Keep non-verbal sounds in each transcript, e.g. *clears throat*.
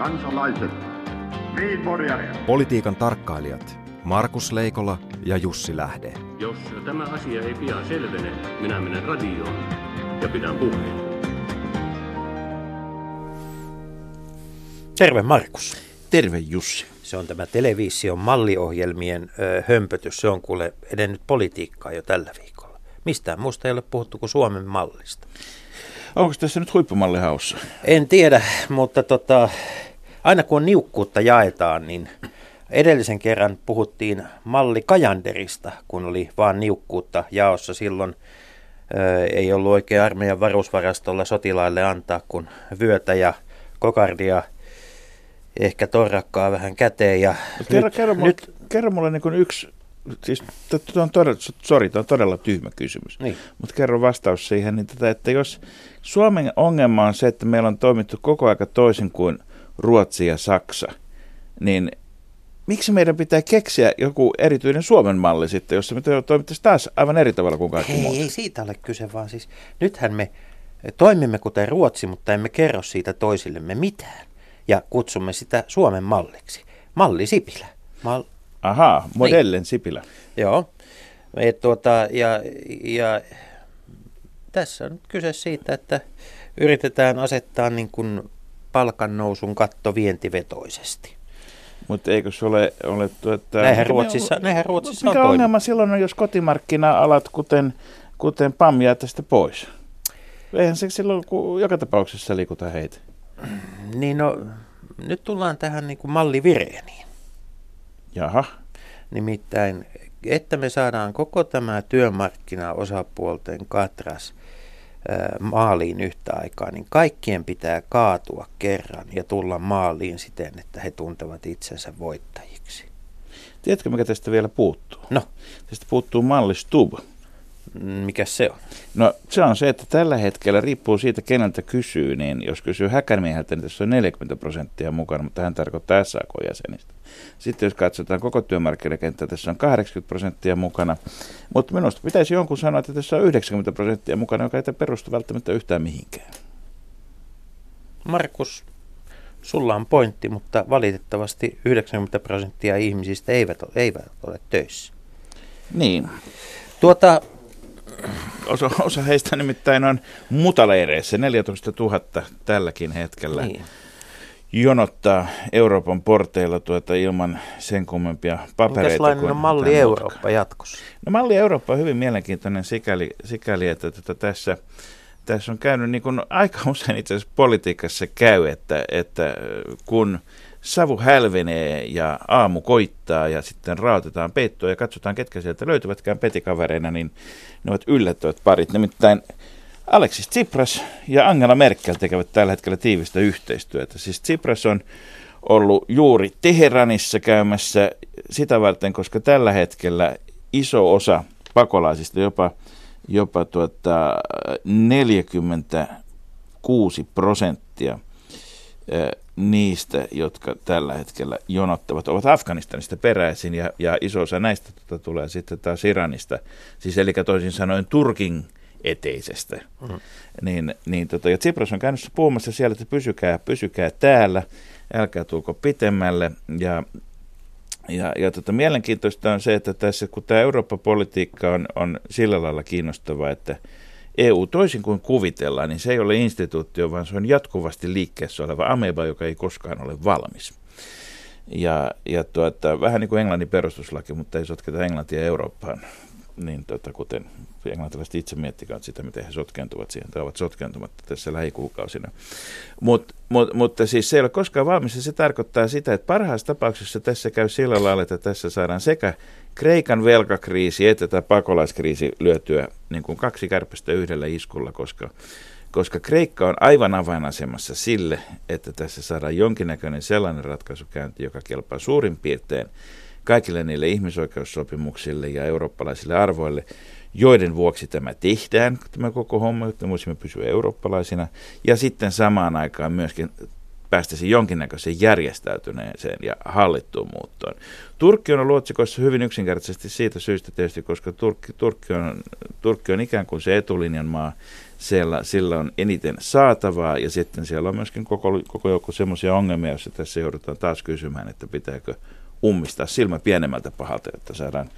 kansalaiset, Politiikan tarkkailijat Markus Leikola ja Jussi Lähde. Jos tämä asia ei pian selvene, minä menen radioon ja pidän puheen. Terve Markus. Terve Jussi. Se on tämä television malliohjelmien ö, hömpötys. Se on kuule edennyt politiikkaa jo tällä viikolla. Mistään muusta ei ole puhuttu kuin Suomen mallista. Onko tässä nyt huippumalli haussa? En tiedä, mutta tota, aina kun niukkuutta jaetaan, niin edellisen kerran puhuttiin malli Kajanderista, kun oli vaan niukkuutta jaossa silloin. Ö, ei ollut oikein armeijan varusvarastolla sotilaille antaa kuin vyötä ja kokardia, ehkä torrakkaa vähän käteen. Ja kerro, nyt, kerro, nyt, kerro mulle niin yksi, siis tämä on todella, sorry, tämä on todella tyhmä kysymys, Niin. mutta kerro vastaus siihen, niin tätä, että jos Suomen ongelma on se, että meillä on toimittu koko aika toisin kuin Ruotsi ja Saksa, niin miksi meidän pitää keksiä joku erityinen Suomen malli sitten, jossa me toimittaisiin taas aivan eri tavalla kuin kaikki Ei, muut? ei siitä ole kyse, vaan siis nythän me toimimme kuten Ruotsi, mutta emme kerro siitä toisillemme mitään. Ja kutsumme sitä Suomen malliksi. Malli Sipilä. Mal, Ahaa, modellen Sipilä. joo. Et tuota, ja, ja tässä on kyse siitä, että yritetään asettaa niin kuin palkannousun katto vientivetoisesti. Mutta eikö se ole... ole tuota, Näinhän mikä- Ruotsissa, näinhän Ruotsissa on Mikä toiminut. ongelma silloin on, jos kotimarkkina-alat, kuten, kuten PAM, jää tästä pois? Eihän se silloin, kun joka tapauksessa liikuta heitä. Niin no, nyt tullaan tähän niin kuin mallivireeniin. Jaha. Nimittäin, että me saadaan koko tämä työmarkkinaosapuolten katras ää, maaliin yhtä aikaa, niin kaikkien pitää kaatua kerran ja tulla maaliin siten, että he tuntevat itsensä voittajiksi. Tiedätkö, mikä tästä vielä puuttuu? No, Tästä puuttuu malli Stub. Mikä se on? No se on se, että tällä hetkellä riippuu siitä, keneltä kysyy, niin jos kysyy Häkänmieheltä, niin tässä on 40 prosenttia mukana, mutta hän tarkoittaa SAK-jäsenistä. Sitten jos katsotaan koko työmarkkinakenttää, tässä on 80 prosenttia mukana, mutta minusta pitäisi jonkun sanoa, että tässä on 90 prosenttia mukana, joka ei perustu välttämättä yhtään mihinkään. Markus, sulla on pointti, mutta valitettavasti 90 prosenttia ihmisistä eivät ole, eivät ole töissä. Niin, Tuota, osa, osa heistä nimittäin on mutaleireissä, 14 000 tälläkin hetkellä. niin, jonottaa Euroopan porteilla tuota ilman sen kummempia papereita. minkälainen kuin on malli Eurooppa muutakaan. jatkossa? No malli Eurooppa on hyvin mielenkiintoinen sikäli, sikäli että tota, tässä, tässä on käynyt niin kuin aika usein itse asiassa politiikassa käy, että, että kun savu hälvenee ja aamu koittaa ja sitten raotetaan peittoa ja katsotaan ketkä sieltä löytyvätkään petikavereina, niin ne ovat yllättävät parit. Nimittäin Alexis Tsipras ja Angela Merkel tekevät tällä hetkellä tiivistä yhteistyötä. Siis Tsipras on ollut juuri Teheranissa käymässä sitä varten, koska tällä hetkellä iso osa pakolaisista, jopa, jopa tuota 46 prosenttia niistä, jotka tällä hetkellä jonottavat, ovat Afganistanista peräisin ja, ja iso osa näistä tuota, tulee sitten taas Iranista, siis eli toisin sanoen Turkin eteisestä. Mm. Niin, niin tota, ja Tsipras on käynyt puhumassa siellä, että pysykää, pysykää täällä, älkää tulko pitemmälle. Ja, ja, ja tota, mielenkiintoista on se, että tässä kun tämä Eurooppa-politiikka on, on sillä lailla kiinnostava, että EU toisin kuin kuvitellaan, niin se ei ole instituutio, vaan se on jatkuvasti liikkeessä oleva ameba, joka ei koskaan ole valmis. Ja, ja tuota, vähän niin kuin Englannin perustuslaki, mutta ei sotketa Englantia Eurooppaan, niin tota, kuten englantilaiset itse miettikään sitä, miten he sotkeentuvat siihen, tai ovat sotkeentumatta tässä lähikuukausina. Mut, mut, mutta siis se ei ole koskaan valmis, ja se tarkoittaa sitä, että parhaassa tapauksessa tässä käy sillä lailla, että tässä saadaan sekä Kreikan velkakriisi että tämä pakolaiskriisi lyötyä niin kuin kaksi kärpästä yhdellä iskulla, koska, koska Kreikka on aivan avainasemassa sille, että tässä saadaan jonkinnäköinen sellainen ratkaisukäynti, joka kelpaa suurin piirtein kaikille niille ihmisoikeussopimuksille ja eurooppalaisille arvoille, joiden vuoksi tämä tehdään, tämä koko homma, me voisimme pysyä eurooppalaisina. Ja sitten samaan aikaan myöskin päästäisiin jonkinnäköiseen järjestäytyneeseen ja hallittuun muuttoon. Turkki on luotsikoissa hyvin yksinkertaisesti siitä syystä tietysti, koska Turkki, Turkki, on, Turkki on ikään kuin se etulinjan maa, siellä, sillä on eniten saatavaa ja sitten siellä on myöskin koko, koko joukko semmoisia ongelmia, joissa tässä joudutaan taas kysymään, että pitääkö ummistaa silmä pienemmältä pahalta, että saadaan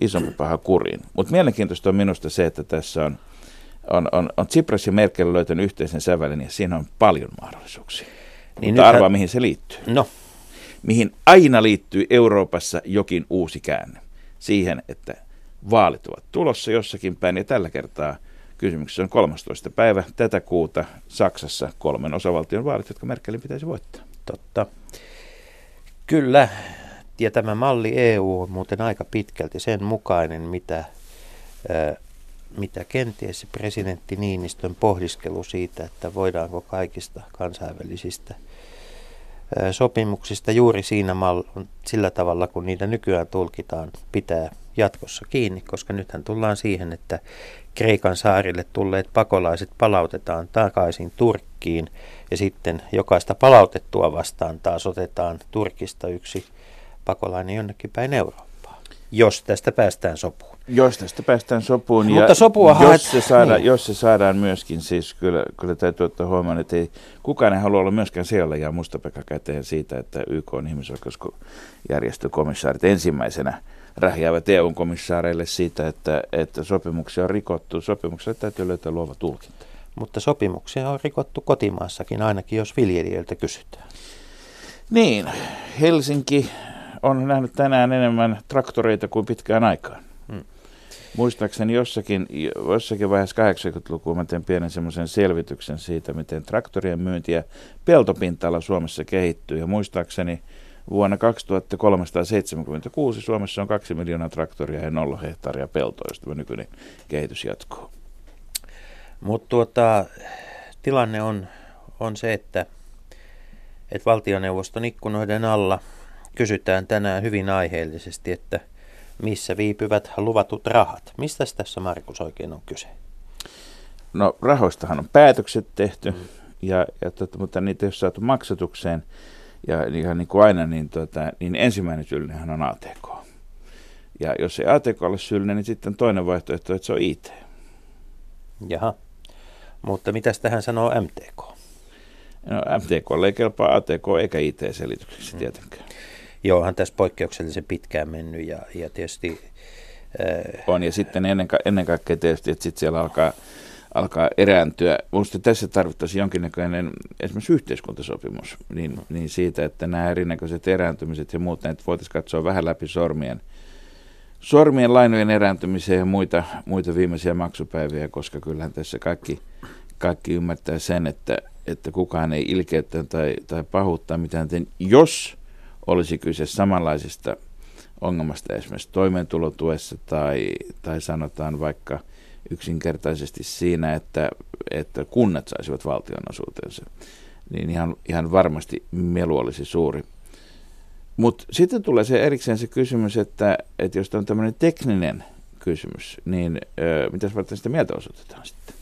isompi paha kuriin. Mutta mielenkiintoista on minusta se, että tässä on, on, on, on Tsipras ja Merkel löytänyt yhteisen sävelen ja siinä on paljon mahdollisuuksia. Niin Mutta arvaa, mihin se liittyy. No. Mihin aina liittyy Euroopassa jokin uusi käänne. Siihen, että vaalit ovat tulossa jossakin päin ja tällä kertaa kysymyksessä on 13. päivä tätä kuuta Saksassa kolmen osavaltion vaalit, jotka Merkelin pitäisi voittaa. Totta. Kyllä, ja tämä malli EU on muuten aika pitkälti sen mukainen, mitä, mitä kenties presidentti Niinistön pohdiskelu siitä, että voidaanko kaikista kansainvälisistä sopimuksista juuri siinä mal- sillä tavalla, kun niitä nykyään tulkitaan, pitää jatkossa kiinni, koska nythän tullaan siihen, että Kreikan saarille tulleet pakolaiset palautetaan takaisin Turkkiin ja sitten jokaista palautettua vastaan taas otetaan Turkista yksi pakolainen jonnekin päin Eurooppaa, jos tästä päästään sopuun. Jos tästä päästään sopuun Mutta ja sopua jos, haet... se saadaan, niin. jos se saadaan myöskin, siis kyllä, kyllä täytyy ottaa huomioon, että ei, kukaan ei halua olla myöskään siellä ja mustapekka käteen siitä, että YK on ihmisoikeusjärjestökomissaarit ensimmäisenä rähjäävät EU-komissaareille siitä, että, että sopimuksia on rikottu. Sopimukselle täytyy löytää luova tulkinta. Mutta sopimuksia on rikottu kotimaassakin, ainakin jos viljelijöiltä kysytään. Niin, Helsinki on nähnyt tänään enemmän traktoreita kuin pitkään aikaan. Hmm. Muistaakseni jossakin, jossakin vaiheessa 80-lukua mä tein pienen semmoisen selvityksen siitä, miten traktorien myynti ja peltopinta Suomessa kehittyy. Ja muistaakseni vuonna 2376 Suomessa on 2 miljoonaa traktoria ja 0 hehtaaria peltoa, josta nykyinen kehitys jatkuu. Mutta tuota, tilanne on, on se, että, että valtioneuvoston ikkunoiden alla – kysytään tänään hyvin aiheellisesti, että missä viipyvät luvatut rahat. Mistä tässä Markus oikein on kyse? No rahoistahan on päätökset tehty, mm. ja, ja tota, mutta niitä ei ole saatu maksatukseen. Ja ihan niin kuin aina, niin, tota, niin ensimmäinen syyllinen on ATK. Ja jos ei ATK ole syyllinen, niin sitten toinen vaihtoehto, että se on IT. Jaha, mutta mitä tähän sanoo MTK? No MTK ei kelpaa ATK eikä IT-selitykseksi mm. Joo, onhan tässä poikkeuksellisen pitkään mennyt ja, ja tietysti... Ää... On ja sitten ennen, ennen kaikkea tietysti, että sitten siellä alkaa, alkaa erääntyä. Minusta tässä tarvittaisiin jonkinnäköinen esimerkiksi yhteiskuntasopimus niin, niin siitä, että nämä erinäköiset erääntymiset ja muut, että voitaisiin katsoa vähän läpi sormien, sormien lainojen erääntymiseen ja muita, muita viimeisiä maksupäiviä, koska kyllähän tässä kaikki, kaikki ymmärtää sen, että, että kukaan ei ilkeyttä tai, tai pahuuttaa mitään, jos olisi kyse samanlaisesta ongelmasta esimerkiksi toimeentulotuessa tai, tai sanotaan vaikka yksinkertaisesti siinä, että, että kunnat saisivat valtionosuutensa, niin ihan, ihan varmasti melu olisi suuri. Mutta sitten tulee se erikseen se kysymys, että, että jos on tämmöinen tekninen kysymys, niin ö, mitäs varten sitä mieltä osoitetaan sitten?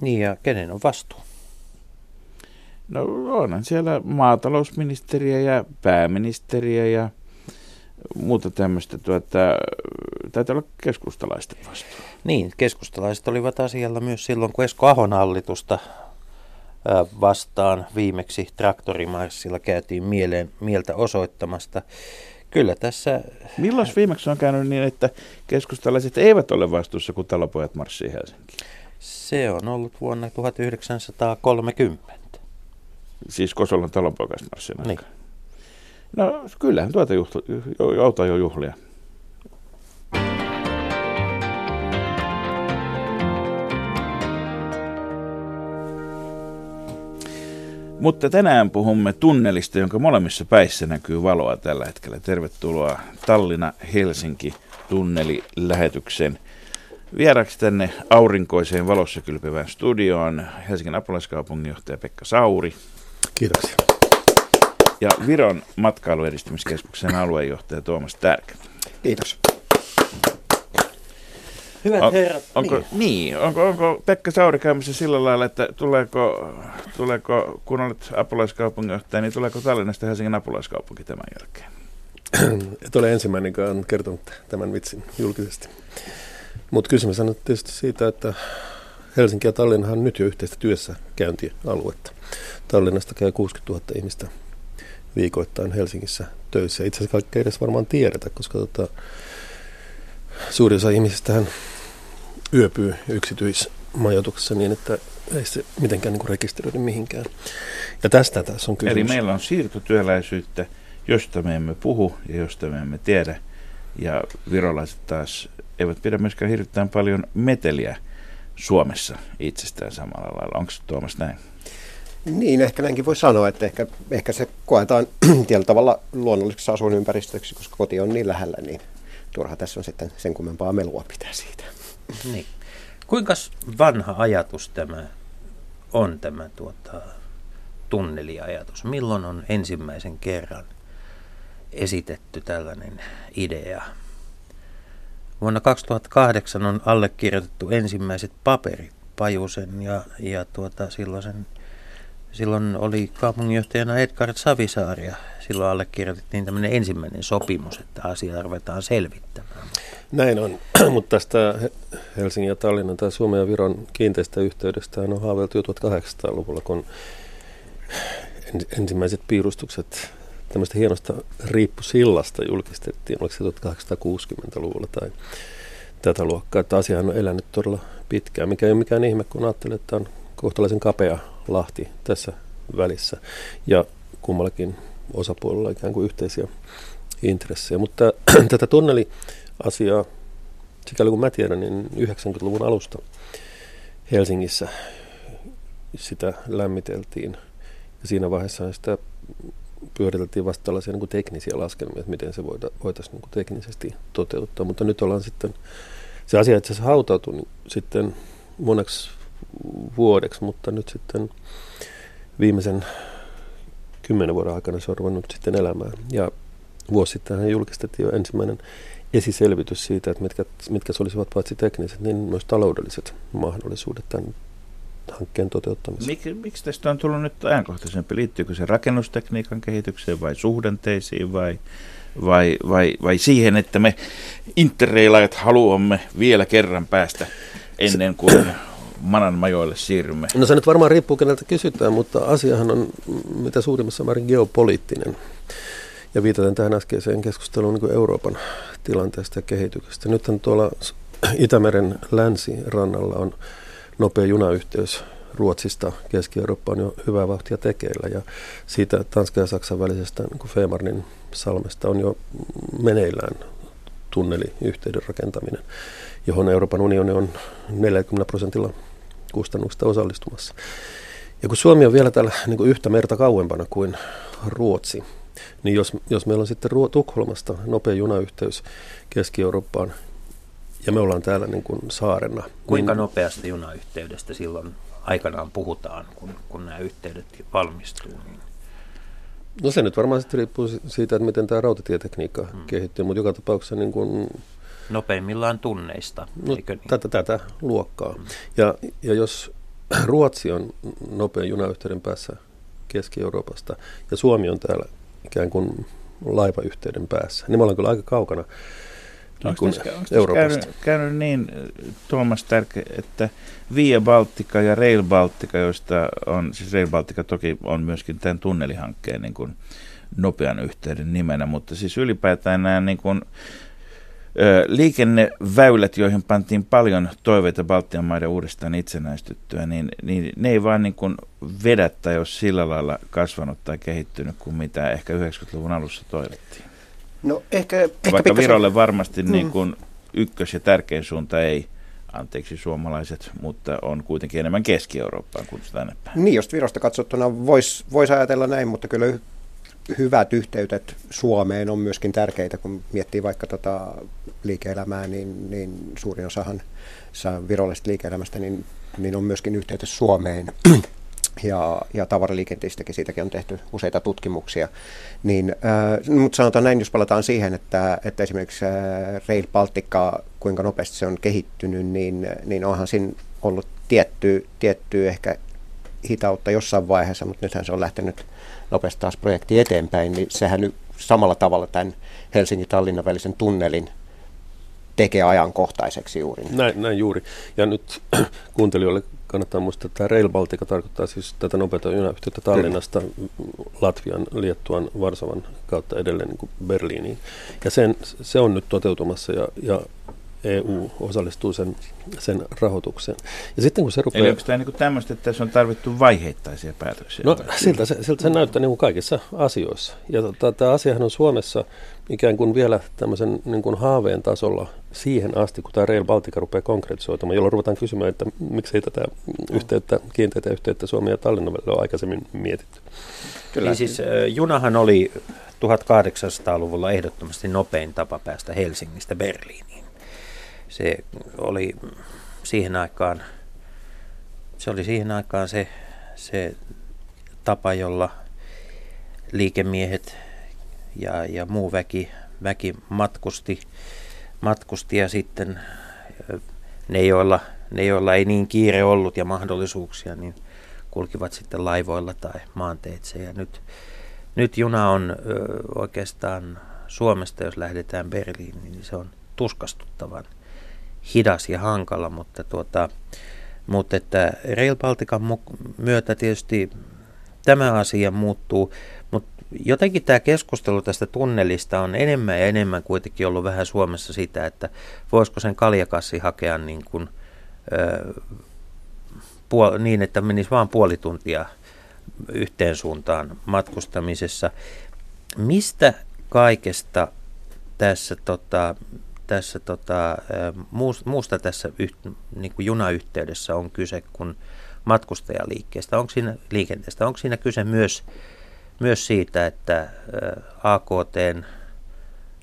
Niin ja kenen on vastuu? No onhan siellä maatalousministeriä ja pääministeriä ja muuta tämmöistä. Tuota, taitaa olla keskustalaisten vastuu. Niin, keskustalaiset olivat asialla myös silloin, kun Esko Ahon hallitusta vastaan viimeksi traktorimarssilla käytiin mieleen, mieltä osoittamasta. Kyllä tässä... Milloin viimeksi on käynyt niin, että keskustalaiset eivät ole vastuussa, kun talopojat marssii Helsinkiin? Se on ollut vuonna 1930. Siis Kosolan talonpoikaismarssin niin. No kyllähän tuota juhla, joutaa jo juhlia. Mutta tänään puhumme tunnelista, jonka molemmissa päissä näkyy valoa tällä hetkellä. Tervetuloa Tallinna-Helsinki tunnelilähetyksen vieraksi tänne aurinkoiseen valossa kylpivään studioon Helsingin apulaiskaupunginjohtaja Pekka Sauri. Kiitoksia. Ja Viron matkailuedistämiskeskuksen aluejohtaja Tuomas Tärkä. Kiitos. Hyvät On- herrat, Onko, niin. niin. onko, onko Pekka Sauri käymässä sillä lailla, että tuleeko, tuleeko kun olet apulaiskaupunginjohtaja, niin tuleeko Tallinnasta Helsingin apulaiskaupunki tämän jälkeen? *clears throat* Et ole ensimmäinen, joka on kertonut tämän vitsin julkisesti. Mutta kysymys on tietysti siitä, että Helsinki ja Tallinnahan on nyt jo yhteistä työssä käyntialuetta. Tallinnasta käy 60 000 ihmistä viikoittain Helsingissä töissä. Itse asiassa kaikkea ei edes varmaan tiedetä, koska tota, suuri osa ihmisistähän yöpyy yksityismajoituksessa niin, että ei se mitenkään niin rekisteröidy mihinkään. Ja tästä tässä on kysymys. Eli meillä on siirtotyöläisyyttä, josta me emme puhu ja josta me emme tiedä. Ja virolaiset taas eivät pidä myöskään hirveän paljon meteliä Suomessa itsestään samalla lailla. Onko Tuomas näin? Niin, ehkä näinkin voi sanoa, että ehkä, ehkä se koetaan *clears throat* tietyllä tavalla luonnolliseksi asuinympäristöksi, koska koti on niin lähellä, niin turha tässä on sitten sen kummempaa melua pitää siitä. Niin. Kuinka vanha ajatus tämä on tämä tuota, tunneliajatus? Milloin on ensimmäisen kerran esitetty tällainen idea? Vuonna 2008 on allekirjoitettu ensimmäiset paperit Pajusen ja, ja tuota, silloisen, silloin oli kaupunginjohtajana Edgar Savisaari ja silloin allekirjoitettiin tämmöinen ensimmäinen sopimus, että asiaa ruvetaan selvittämään. Näin on, *clears throat* mutta tästä He- Helsingin ja Tallinnan tai Suomen ja Viron kiinteistä yhteydestä on haaveiltu jo 1800-luvulla, kun en- ensimmäiset piirustukset tämmöistä hienosta riippusillasta julkistettiin, oliko se 1860-luvulla tai tätä luokkaa, että asiahan on elänyt todella pitkään, mikä ei ole mikään ihme, kun ajattelee, että on kohtalaisen kapea lahti tässä välissä ja kummallakin osapuolella ikään kuin yhteisiä intressejä, mutta *clears throat* tätä tunneliasiaa, sikäli kun mä tiedän, niin 90-luvun alusta Helsingissä sitä lämmiteltiin. Ja siinä vaiheessa sitä pyöriteltiin vasta tällaisia niin kuin teknisiä laskelmia, että miten se voita, voitaisiin niin kuin teknisesti toteuttaa. Mutta nyt ollaan sitten, se asia itse asiassa hautautui niin sitten moneksi vuodeksi, mutta nyt sitten viimeisen kymmenen vuoden aikana se on ruvennut sitten elämään. Ja vuosi sitten julkistettiin jo ensimmäinen esiselvitys siitä, että mitkä, mitkä olisivat paitsi tekniset, niin myös taloudelliset mahdollisuudet tämän hankkeen toteuttamiseen. Mik, miksi tästä on tullut nyt ajankohtaisempi? Liittyykö se rakennustekniikan kehitykseen vai suhdanteisiin vai, vai, vai, vai siihen, että me interreilaajat haluamme vielä kerran päästä ennen kuin Manan majoille siirrymme? No se nyt varmaan riippuu keneltä kysytään, mutta asiahan on mitä suurimmassa määrin geopoliittinen. Ja viitaten tähän äskeiseen keskusteluun niin kuin Euroopan tilanteesta ja kehityksestä. Nythän tuolla Itämeren länsirannalla on nopea junayhteys Ruotsista Keski-Eurooppaan jo hyvää vauhtia tekeillä. Ja siitä Tanskan ja Saksan välisestä niin kuin Femarnin salmesta on jo meneillään tunneliyhteyden rakentaminen, johon Euroopan unioni on 40 prosentilla kustannuksista osallistumassa. Ja kun Suomi on vielä täällä niin kuin yhtä merta kauempana kuin Ruotsi, niin jos, jos meillä on sitten Tukholmasta nopea junayhteys Keski-Eurooppaan ja me ollaan täällä niin kuin saarena. Kuinka niin, nopeasti junayhteydestä silloin aikanaan puhutaan, kun, kun nämä yhteydet valmistuu? Niin No se nyt varmaan sitten riippuu si- siitä, että miten tämä rautatietekniikka hmm. kehittyy, mutta joka tapauksessa niin kuin, nopeimmillaan tunneista, no, eikö niin? tätä, tätä luokkaa. Ja, ja jos *clears throat* Ruotsi on nopean junayhteyden päässä Keski-Euroopasta ja Suomi on täällä ikään kuin laivayhteyden päässä, niin me ollaan kyllä aika kaukana niin Onko kuin tässä, onko tässä Euroopasta. käynyt, käynyt niin, Tuomas Tärke, että Via Baltica ja Rail Baltica, joista on, siis Rail Baltica toki on myöskin tämän tunnelihankkeen niin kuin nopean yhteyden nimenä, mutta siis ylipäätään nämä niin kuin, ö, liikenneväylät, joihin pantiin paljon toiveita Baltian maiden uudestaan itsenäistyttyä, niin, niin ne ei vaan niin kuin vedä tai ole sillä lailla kasvanut tai kehittynyt kuin mitä ehkä 90-luvun alussa toivottiin. No ehkä, ehkä Vaikka pikkasen- Virolle varmasti Mm. niin kuin ykkös- ja tärkein suunta ei, anteeksi suomalaiset, mutta on kuitenkin enemmän Keski-Eurooppaan kuin tänne päin. Niin, jos Virosta katsottuna voisi vois ajatella näin, mutta kyllä hy- hyvät yhteydet Suomeen on myöskin tärkeitä, kun miettii vaikka tota liike-elämää, niin, niin suurin osahan saa virollisesta liike-elämästä, niin, niin on myöskin yhteytys Suomeen. Ja, ja tavaraliikenteestäkin siitäkin on tehty useita tutkimuksia. Niin, äh, mutta sanotaan näin, jos palataan siihen, että, että esimerkiksi äh, Rail Baltica, kuinka nopeasti se on kehittynyt, niin, niin onhan siinä ollut tietty, tietty ehkä hitautta jossain vaiheessa, mutta nythän se on lähtenyt nopeasti taas projekti eteenpäin, niin sehän nyt samalla tavalla tämän Helsingin-Tallinnan välisen tunnelin tekee ajankohtaiseksi juuri. Näin, näin juuri. Ja nyt *clears throat* kuuntelijoille kannattaa muistaa, että tämä Rail Baltica tarkoittaa siis tätä nopeata junayhteyttä Tallinnasta Kyllä. Latvian, Liettuan, Varsovan kautta edelleen niin kuin Berliiniin. Ja sen, se on nyt toteutumassa ja, ja EU osallistuu sen, sen rahoitukseen. Ja sitten kun se rupeaa... Eli onko tämä niin tämmöistä, että tässä on tarvittu vaiheittaisia päätöksiä? No siltä se, siltä se näyttää niin kuin kaikissa asioissa. Ja tota, tämä asiahan on Suomessa ikään kuin vielä tämmöisen niin kuin haaveen tasolla siihen asti, kun tämä Rail Baltica rupeaa konkretisoitumaan, jolloin ruvetaan kysymään, että miksei tätä yhteyttä, kiinteitä yhteyttä Suomi ja Tallinnan välillä ole aikaisemmin mietitty. Kyllä. Niin siis junahan oli 1800-luvulla ehdottomasti nopein tapa päästä Helsingistä Berliiniin. Se oli siihen aikaan, se oli siihen aikaan se, se tapa, jolla liikemiehet ja, ja muu väki, väki matkusti, matkusti ja sitten ne joilla, ne, joilla ei niin kiire ollut ja mahdollisuuksia, niin kulkivat sitten laivoilla tai maanteitse. Ja nyt, nyt juna on ö, oikeastaan Suomesta, jos lähdetään Berliiniin, niin se on tuskastuttavan hidas ja hankala, mutta, tuota, mutta että Rail Baltican myötä tietysti tämä asia muuttuu, mutta jotenkin tämä keskustelu tästä tunnelista on enemmän ja enemmän kuitenkin ollut vähän Suomessa sitä, että voisiko sen kaljakassi hakea niin, kuin, ö, puol- niin että menisi vain puoli tuntia yhteen suuntaan matkustamisessa. Mistä kaikesta tässä tota, tässä tota, muusta tässä yht, niin kuin junayhteydessä on kyse kuin matkustajaliikkeestä? Onko siinä, liikenteestä? Onko siinä kyse myös, myös siitä, että AKTn,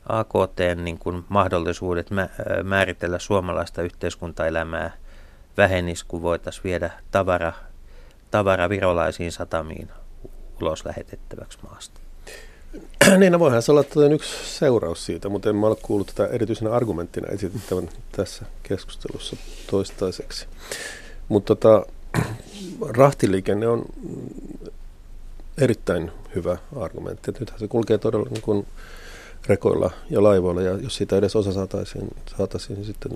AKTn niin kuin mahdollisuudet määritellä suomalaista yhteiskuntaelämää vähenis, kun voitaisiin viedä tavara, tavara virolaisiin satamiin ulos lähetettäväksi maasta? *clears throat* niin, no voihan se olla yksi seuraus siitä, mutta en mä ole kuullut tätä erityisenä argumenttina esitettävän tässä keskustelussa toistaiseksi. Mutta tota, *clears throat* rahtiliikenne on erittäin hyvä argumentti. Että nythän se kulkee todella niin kuin rekoilla ja laivoilla, ja jos siitä edes osa saataisiin, saataisiin niin sitten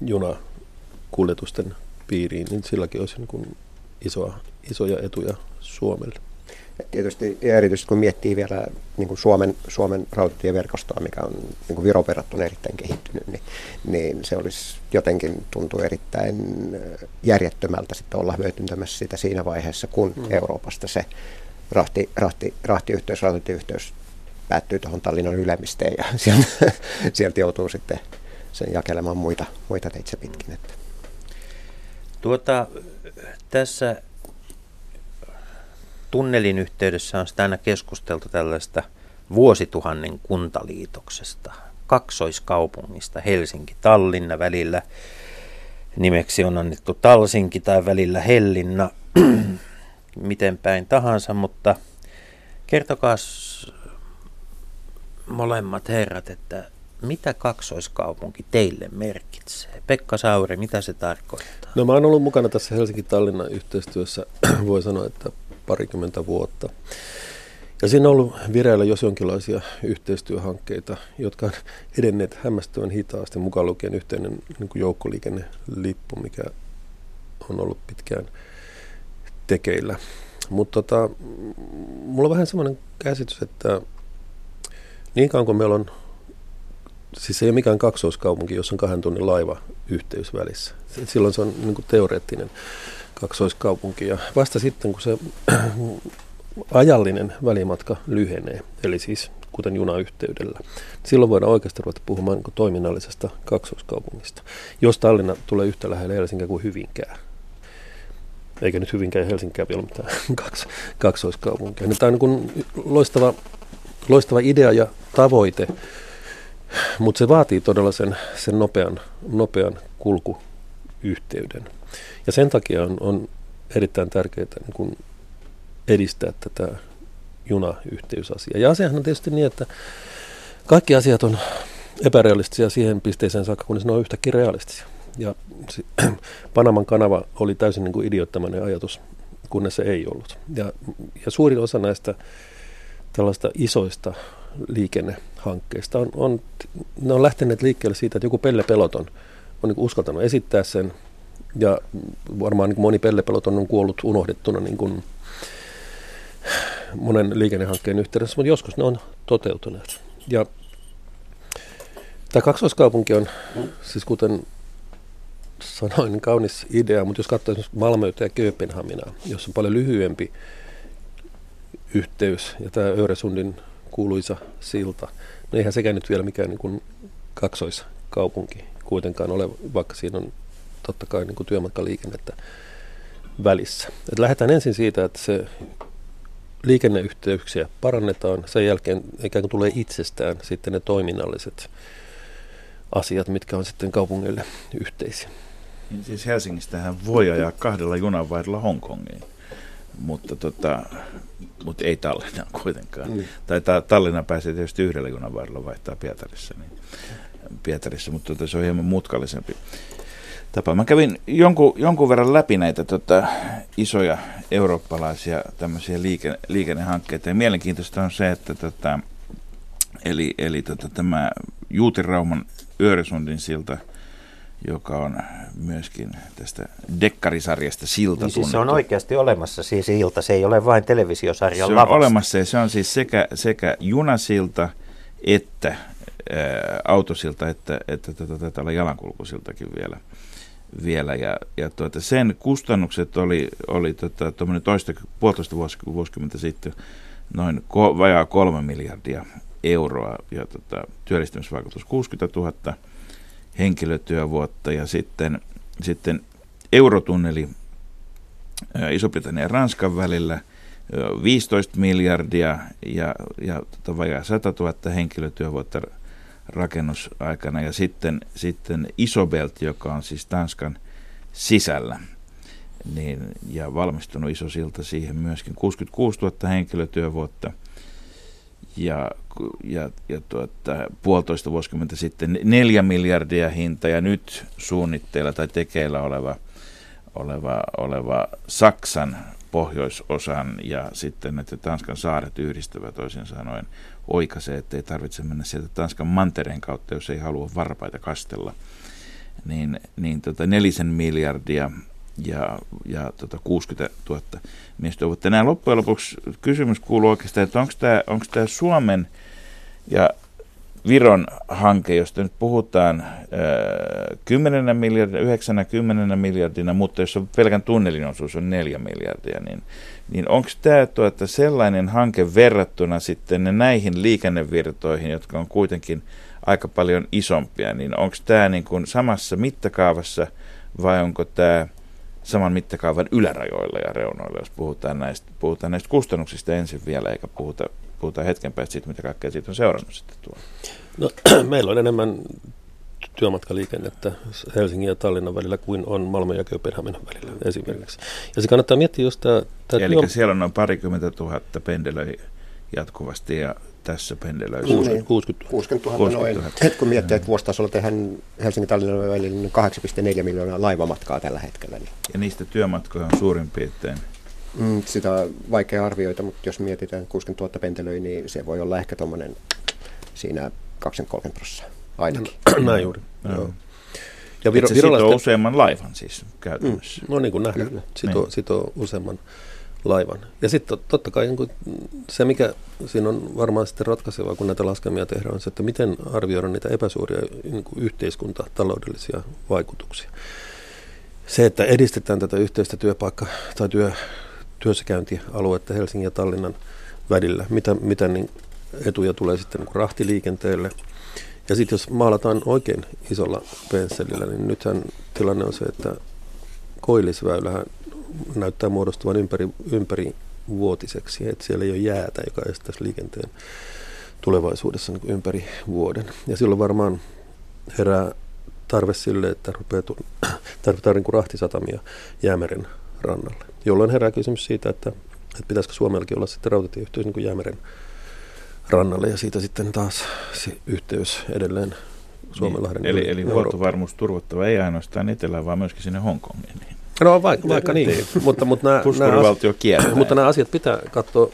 junakuljetusten piiriin, niin silläkin olisi niin kuin isoa, isoja etuja Suomelle. Tietysti, ja erityisesti kun miettii vielä niin kuin Suomen, Suomen rautatieverkostoa, mikä on niin kuin Viron verrattuna erittäin kehittynyt, niin, niin se olisi jotenkin tuntuu erittäin järjettömältä sitten olla hyötyntämässä sitä siinä vaiheessa, kun mm. Euroopasta se rahti, rahti, rahtiyhteys, rautatieyhteys päättyy tuohon Tallinnan ylemisteen ja *laughs* sieltä, sieltä joutuu sitten sen jakelemaan muita, muita teitse pitkin. Että. Tuota, tässä tunnelin yhteydessä on sitä aina keskusteltu tällaista vuosituhannen kuntaliitoksesta, kaksoiskaupungista Helsinki-Tallinna välillä. Nimeksi on annettu Talsinki tai välillä Hellinna, *clears throat* miten päin tahansa, mutta kertokaa molemmat herrat, että mitä kaksoiskaupunki teille merkitsee? Pekka Sauri, mitä se tarkoittaa? No mä oon ollut mukana tässä Helsinki-Tallinnan yhteistyössä. *clears throat* Voi sanoa, että parikymmentä vuotta. Ja siinä on ollut vireillä jos jonkinlaisia yhteistyöhankkeita, jotka on edenneet hämmästyvän hitaasti, mukaan lukien yhteinen niin kuin joukkoliikennelippu, mikä on ollut pitkään tekeillä. Mutta tota, mulla on vähän semmoinen käsitys, että niin kauan kuin meillä on, siis ei ole mikään kaksoiskaupunki, jos on kahden tunnin laiva yhteys välissä. Silloin se on niin kuin teoreettinen kaksoiskaupunki. Ja vasta sitten, kun se *clears throat* ajallinen välimatka lyhenee, eli siis kuten junayhteydellä, silloin voidaan oikeasti ruveta puhumaan niin toiminnallisesta kaksoiskaupungista, jos Tallinna tulee yhtä lähelle Helsinkiä kuin Hyvinkää. Eikä nyt Hyvinkään ja Helsinkään vielä mitään *laughs* kaks, kaksoiskaupunkia. Niin tämä on niin loistava, loistava idea ja tavoite, mutta se vaatii todella sen, sen nopean, nopean kulkuyhteyden. Ja sen takia on, on erittäin tärkeää niin kuin edistää tätä junayhteysasiaa. Ja asiahan on tietysti niin, että kaikki asiat on epärealistisia siihen pisteeseen saakka, kunnes ne on yhtäkkiä realistisia. Ja *clears throat* Panaman kanava oli täysin niin kuin idiottamainen ajatus, kunnes se ei ollut. Ja, ja suurin osa näistä tällaista isoista liikennehankkeista on, on, ne on lähteneet liikkeelle siitä, että joku Pelle Peloton on niin uskaltanut esittää sen, ja varmaan niin moni Pelle Peloton on kuollut unohdettuna niin kuin monen liikennehankkeen yhteydessä, mutta joskus ne on toteutuneet. Ja tämä kaksoiskaupunki on, siis kuten sanoin, niin kaunis idea, mutta jos katsoo esimerkiksi Malmöitä ja Kööpenhaminaa, jossa on paljon lyhyempi yhteys ja tämä Öresundin kuuluisa silta, no eihän sekään nyt vielä mikään niin kuin kaksoiskaupunki kuitenkaan ole, vaikka siinä on totta kai niin kuin työmatkaliikennettä välissä. Et lähdetään ensin siitä, että se liikenneyhteyksiä parannetaan, sen jälkeen ikään kuin tulee itsestään sitten ne toiminnalliset asiat, mitkä on sitten kaupungille yhteisiä. Niin siis Helsingistähän voi ajaa kahdella junanvaihdolla Hongkongiin, mutta, tota, mutta ei Tallinnan kuitenkaan. Mm. Tai ta, Tallinna pääsee tietysti yhdellä junanvaihdolla vaihtaa Pietarissa, niin, Pietarissa mutta tota, se on hieman mutkallisempi tapa. Mä kävin jonkun, jonkun verran läpi näitä tota, isoja eurooppalaisia tämmöisiä liike, liikennehankkeita. Ja mielenkiintoista on se, että tota, eli, eli tota, tämä Juutirauman Öresundin silta – joka on myöskin tästä dekkarisarjasta Silta niin siis se on oikeasti olemassa siis Silta, se ei ole vain televisiosarjan Se on lavasta. olemassa ja se on siis sekä, sekä junasilta että autosilta että, että tätä, tätä olla jalankulkusiltakin vielä. vielä. Ja, ja tuota, sen kustannukset oli, oli tota, toista, puolitoista vuosikymmentä sitten noin ko, vajaa kolme miljardia euroa ja tota, työllistymisvaikutus 60 000 henkilötyövuotta ja sitten, sitten eurotunneli Iso-Britannian ja Ranskan välillä 15 miljardia ja, ja tota vajaa 100 000 henkilötyövuotta rakennusaikana. Ja sitten, sitten Isobelt, joka on siis Tanskan sisällä niin, ja valmistunut iso silta siihen myöskin. 66 000 henkilötyövuotta – ja, ja, ja tuota, puolitoista vuosikymmentä sitten neljä miljardia hinta. Ja nyt suunnitteilla tai tekeillä oleva, oleva, oleva Saksan pohjoisosan ja sitten että Tanskan saaret yhdistävät toisin sanoen oikaisee, että ei tarvitse mennä sieltä Tanskan mantereen kautta, jos ei halua varpaita kastella. Niin, niin tota nelisen miljardia ja, ja tota 60 000 miestyövuotta. Näin loppujen lopuksi kysymys kuuluu oikeastaan, että onko tämä Suomen ja Viron hanke, josta nyt puhutaan 10 miljardina, 9, 10 miljardina, mutta jos on pelkän tunnelin osuus on 4 miljardia, niin, niin onko tämä tuota sellainen hanke verrattuna sitten näihin liikennevirtoihin, jotka on kuitenkin aika paljon isompia, niin onko tämä niin samassa mittakaavassa vai onko tämä saman mittakaavan ylärajoilla ja reunoilla, jos puhutaan näistä, puhutaan näistä kustannuksista ensin vielä, eikä puhuta, puhuta hetken päästä siitä, mitä kaikkea siitä on seurannut sitten tuo. No, *clears throat* meillä on enemmän työmatkaliikennettä Helsingin ja Tallinnan välillä kuin on Malmö ja Kööpenhaminan välillä esimerkiksi. Ja se kannattaa miettiä just tämä... Eli työ... siellä on noin parikymmentä tuhatta pendelöi jatkuvasti ja tässä pendelöi 60, 60 60 000 noin. 000. Et kun miettii, että vuositasolla tehdään Helsingin Tallinnan välillä 8,4 miljoonaa laivamatkaa tällä hetkellä. Niin. Ja niistä työmatkoja on suurin piirtein? Mm, sitä on vaikea arvioida, mutta jos mietitään 60 000 pendelöi, niin se voi olla ehkä tuommoinen siinä 20-30 prosenttia ainakin. *clears throat* Näin juuri. No. Joo. Ja Viro, se sitoo useamman laivan siis käytännössä. Mm, no niin kuin nähdään, sitoo, niin. sitoo useamman laivan. Ja sitten totta kai niin se, mikä siinä on varmaan sitten ratkaisevaa, kun näitä laskelmia tehdään, on se, että miten arvioida niitä epäsuoria niin yhteiskuntataloudellisia vaikutuksia. Se, että edistetään tätä yhteistä työpaikka- tai työ, työssäkäyntialuetta Helsingin ja Tallinnan välillä, mitä, mitä niin etuja tulee sitten niin rahtiliikenteelle. Ja sitten jos maalataan oikein isolla pensselillä, niin nythän tilanne on se, että koillisväylähän näyttää muodostuvan ympäri, ympäri vuotiseksi, että siellä ei ole jäätä, joka estäisi liikenteen tulevaisuudessa niin ympäri vuoden. Ja silloin varmaan herää tarve sille, että rupeaa *clears throat* tarvitaan niin rahtisatamia Jäämeren rannalle. Jolloin herää kysymys siitä, että, että pitäisikö Suomellakin olla sitten rautatieyhteys niin kuin Jäämeren rannalle ja siitä sitten taas se yhteys edelleen Suomenlahden niin, Eli, eli huoltovarmuus turvattava ei ainoastaan etelään, vaan myöskin sinne Hongkongiin. Niin. No vaikka, vaikka niin, mutta, mutta, nämä, nämä mutta nämä asiat pitää katsoa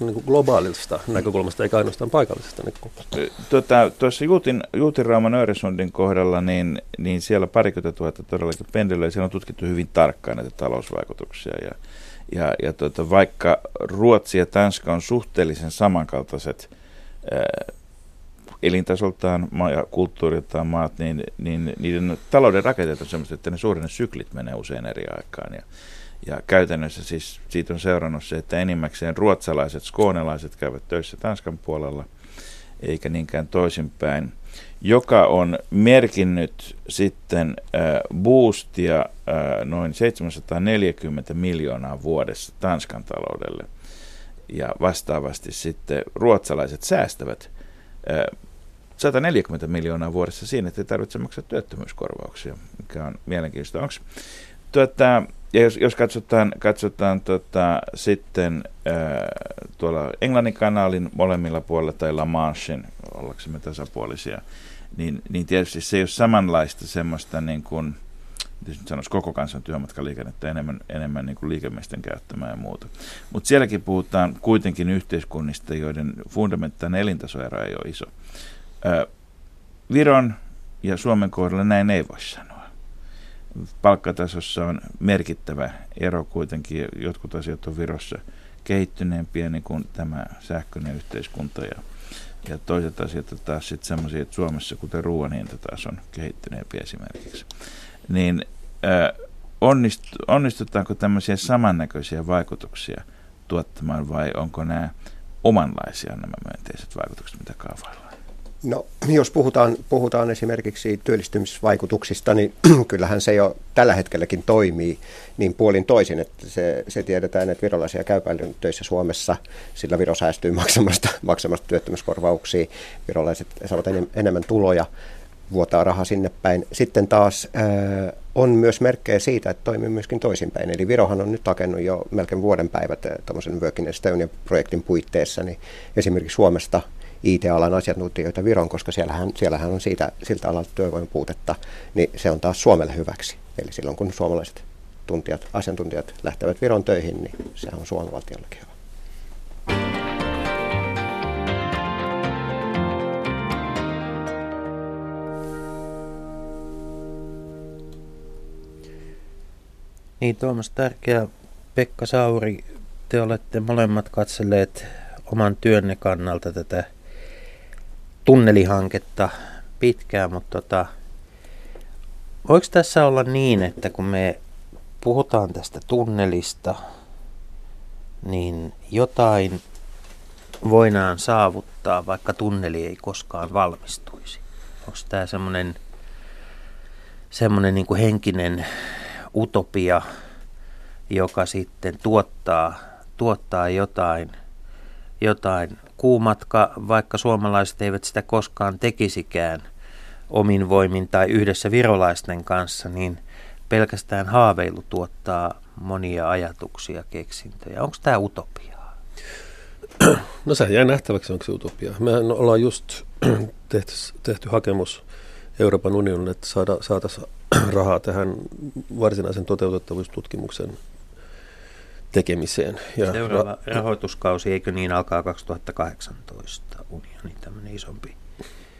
niin kuin globaalista näkökulmasta, eikä ainoastaan paikallisesta näkökulmasta. Tota, tuossa Juutin, Juutin Rauman Öresundin kohdalla, niin, niin siellä parikymmentä tuhatta todellakin pendelöi, siellä on tutkittu hyvin tarkkaan näitä talousvaikutuksia. Ja, ja, ja tota, vaikka Ruotsi ja Tanska on suhteellisen samankaltaiset elintasoltaan ja kulttuuriltaan maat, niin, niin niiden talouden rakenteet on sellaiset, että ne syklit menee usein eri aikaan. Ja, ja käytännössä siis siitä on seurannut se, että enimmäkseen ruotsalaiset, skoonelaiset käyvät töissä Tanskan puolella, eikä niinkään toisinpäin, joka on merkinnyt sitten äh, boostia äh, noin 740 miljoonaa vuodessa Tanskan taloudelle. Ja vastaavasti sitten ruotsalaiset säästävät 140 miljoonaa vuodessa siinä, että ei tarvitse maksaa työttömyyskorvauksia, mikä on mielenkiintoista. Onko, tuota, ja jos, jos katsotaan, katsotaan tota, sitten ää, tuolla Englannin kanaalin molemmilla puolilla tai La Manchin, ollaksemme tasapuolisia, niin, niin tietysti se ei ole samanlaista semmoista niin kuin, sanoisi koko kansan työmatkaliikennettä enemmän, enemmän niin kuin liikemiesten käyttämään ja muuta. Mutta sielläkin puhutaan kuitenkin yhteiskunnista, joiden fundamentaalinen elintasoero ei ole iso. Viron ja Suomen kohdalla näin ei voi sanoa. Palkkatasossa on merkittävä ero kuitenkin. Jotkut asiat on Virossa kehittyneempiä, niin kuin tämä sähköinen yhteiskunta ja, ja toiset asiat ovat taas sitten sellaisia, että Suomessa, kuten ruoan hinta taas on kehittyneempi esimerkiksi. Niin äh, onnist, onnistutaanko tämmöisiä samannäköisiä vaikutuksia tuottamaan vai onko nämä omanlaisia nämä myönteiset vaikutukset, mitä kaavaillaan? No, jos puhutaan, puhutaan esimerkiksi työllistymisvaikutuksista, niin *clears throat* kyllähän se jo tällä hetkelläkin toimii niin puolin toisin, että se, se tiedetään, että virolaisia käy paljon töissä Suomessa, sillä Viro säästyy *laughs* maksamasta, maksamasta työttömyyskorvauksia, virolaiset saavat enemmän tuloja, vuotaa raha sinne päin. Sitten taas ää, on myös merkkejä siitä, että toimii myöskin toisinpäin. Eli Virohan on nyt hakenut jo melkein vuoden päivät tuommoisen Working Estonia-projektin puitteissa, niin esimerkiksi Suomesta – IT-alan asiantuntijoita Viron, koska siellähän, siellähän on siitä, siltä alalta työvoiman puutetta, niin se on taas Suomelle hyväksi. Eli silloin kun suomalaiset tuntijat, asiantuntijat lähtevät Viron töihin, niin se on Suomen valtiollekin hyvä. Niin Tuomas Tärkeä, Pekka Sauri, te olette molemmat katselleet oman työnne kannalta tätä tunnelihanketta pitkään, mutta tota, voiko tässä olla niin, että kun me puhutaan tästä tunnelista, niin jotain voidaan saavuttaa, vaikka tunneli ei koskaan valmistuisi? Onko tämä semmoinen semmoinen niin henkinen utopia, joka sitten tuottaa, tuottaa jotain, jotain kuumatka, vaikka suomalaiset eivät sitä koskaan tekisikään omin voimin tai yhdessä virolaisten kanssa, niin pelkästään haaveilu tuottaa monia ajatuksia, keksintöjä. Onko tämä utopiaa? *clears throat* No se jää nähtäväksi, onko se utopia. Me ollaan just *clears throat* tehty, tehty hakemus Euroopan unionille, että saada, saataisiin *clears throat* rahaa tähän varsinaisen toteutettavuustutkimuksen tekemiseen. Ja Seuraava ra- rahoituskausi, eikö niin, alkaa 2018 unioni, tämmöinen isompi.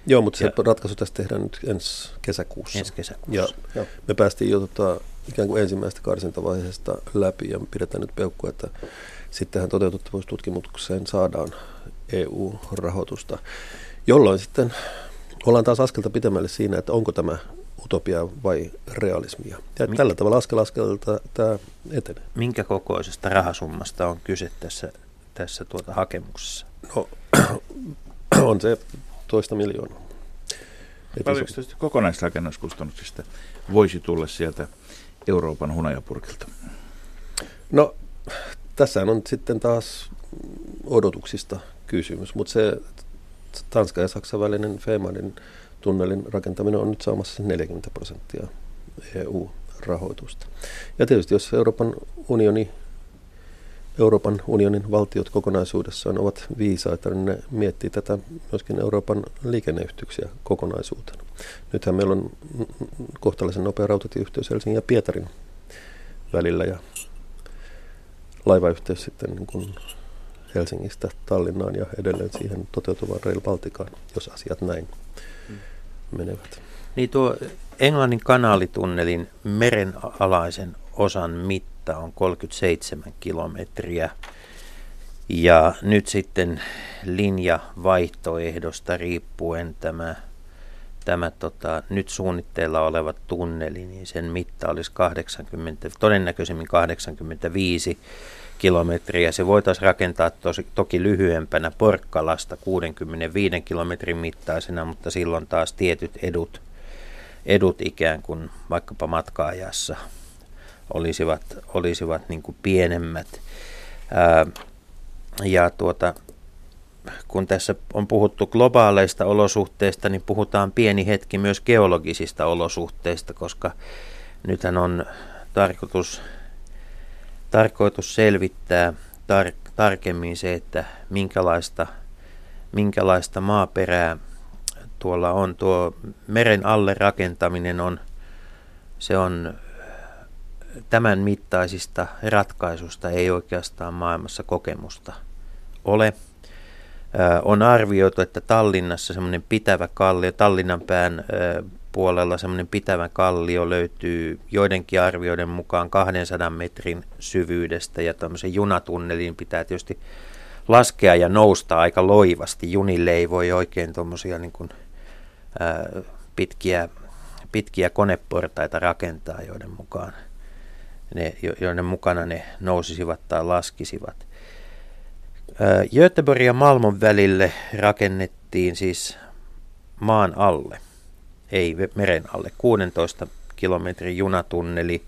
Joo, mutta se ja, ratkaisu tässä tehdään nyt ensi kesäkuussa. Ensi kesäkuussa. Ja Joo. me päästiin jo tota, ikään kuin ensimmäistä karsintavaiheesta läpi ja me pidetään nyt peukkua, että sittenhän toteutettavuustutkimukseen saadaan EU-rahoitusta, jolloin sitten ollaan taas askelta pitemmälle siinä, että onko tämä utopia vai realismia. Ja Min... tällä tavalla askel askelta tämä etenee. Minkä kokoisesta rahasummasta on kyse tässä, tässä tuota hakemuksessa? No, *clears throat* on se toista miljoonaa. Paljonko tästä kokonaisrakennuskustannuksista voisi tulla sieltä Euroopan hunajapurkilta? No, tässä on sitten taas odotuksista kysymys, mutta se Tanska ja Saksan välinen Fehmarnin tunnelin rakentaminen on nyt saamassa 40 prosenttia EU rahoitusta. Ja tietysti jos Euroopan unioni Euroopan unionin valtiot kokonaisuudessaan ovat viisaita, niin ne miettii tätä myöskin Euroopan liikenneyhteyksiä kokonaisuutena. Nythän meillä on kohtalaisen nopea rautatieyhteys Helsingin ja Pietarin välillä ja laivayhteys sitten niin kuin Helsingistä Tallinnaan ja edelleen siihen toteutuvaan Rail Balticaan, jos asiat näin menevät. Niin tuo Englannin kanaalitunnelin merenalaisen osan mitta on 37 kilometriä. Ja nyt sitten linjavaihtoehdosta riippuen tämä, tämä tota, nyt suunnitteilla oleva tunneli, niin sen mitta olisi 80, todennäköisemmin 85 kilometriä. Se voitaisiin rakentaa tosi, toki lyhyempänä Porkkalasta 65 kilometrin mittaisena, mutta silloin taas tietyt edut, edut ikään kuin vaikkapa matkaajassa olisivat, olisivat niin kuin pienemmät. Ää, ja tuota, kun tässä on puhuttu globaaleista olosuhteista, niin puhutaan pieni hetki myös geologisista olosuhteista, koska nythän on tarkoitus tarkoitus selvittää tar- tarkemmin se, että minkälaista, minkälaista maaperää tuolla on. Tuo meren alle rakentaminen on, se on tämän mittaisista ratkaisusta ei oikeastaan maailmassa kokemusta ole. On arvioitu, että Tallinnassa semmoinen pitävä kallio, Tallinnan pään puolella semmoinen pitävä kallio löytyy joidenkin arvioiden mukaan 200 metrin syvyydestä ja tämmöisen junatunnelin pitää tietysti laskea ja nousta aika loivasti. Junille ei voi oikein tuommoisia niin kuin, ää, pitkiä, pitkiä koneportaita rakentaa, joiden mukaan ne, joiden mukana ne nousisivat tai laskisivat. Göteborg ja Malmon välille rakennettiin siis maan alle – ei meren alle, 16 kilometrin junatunneli.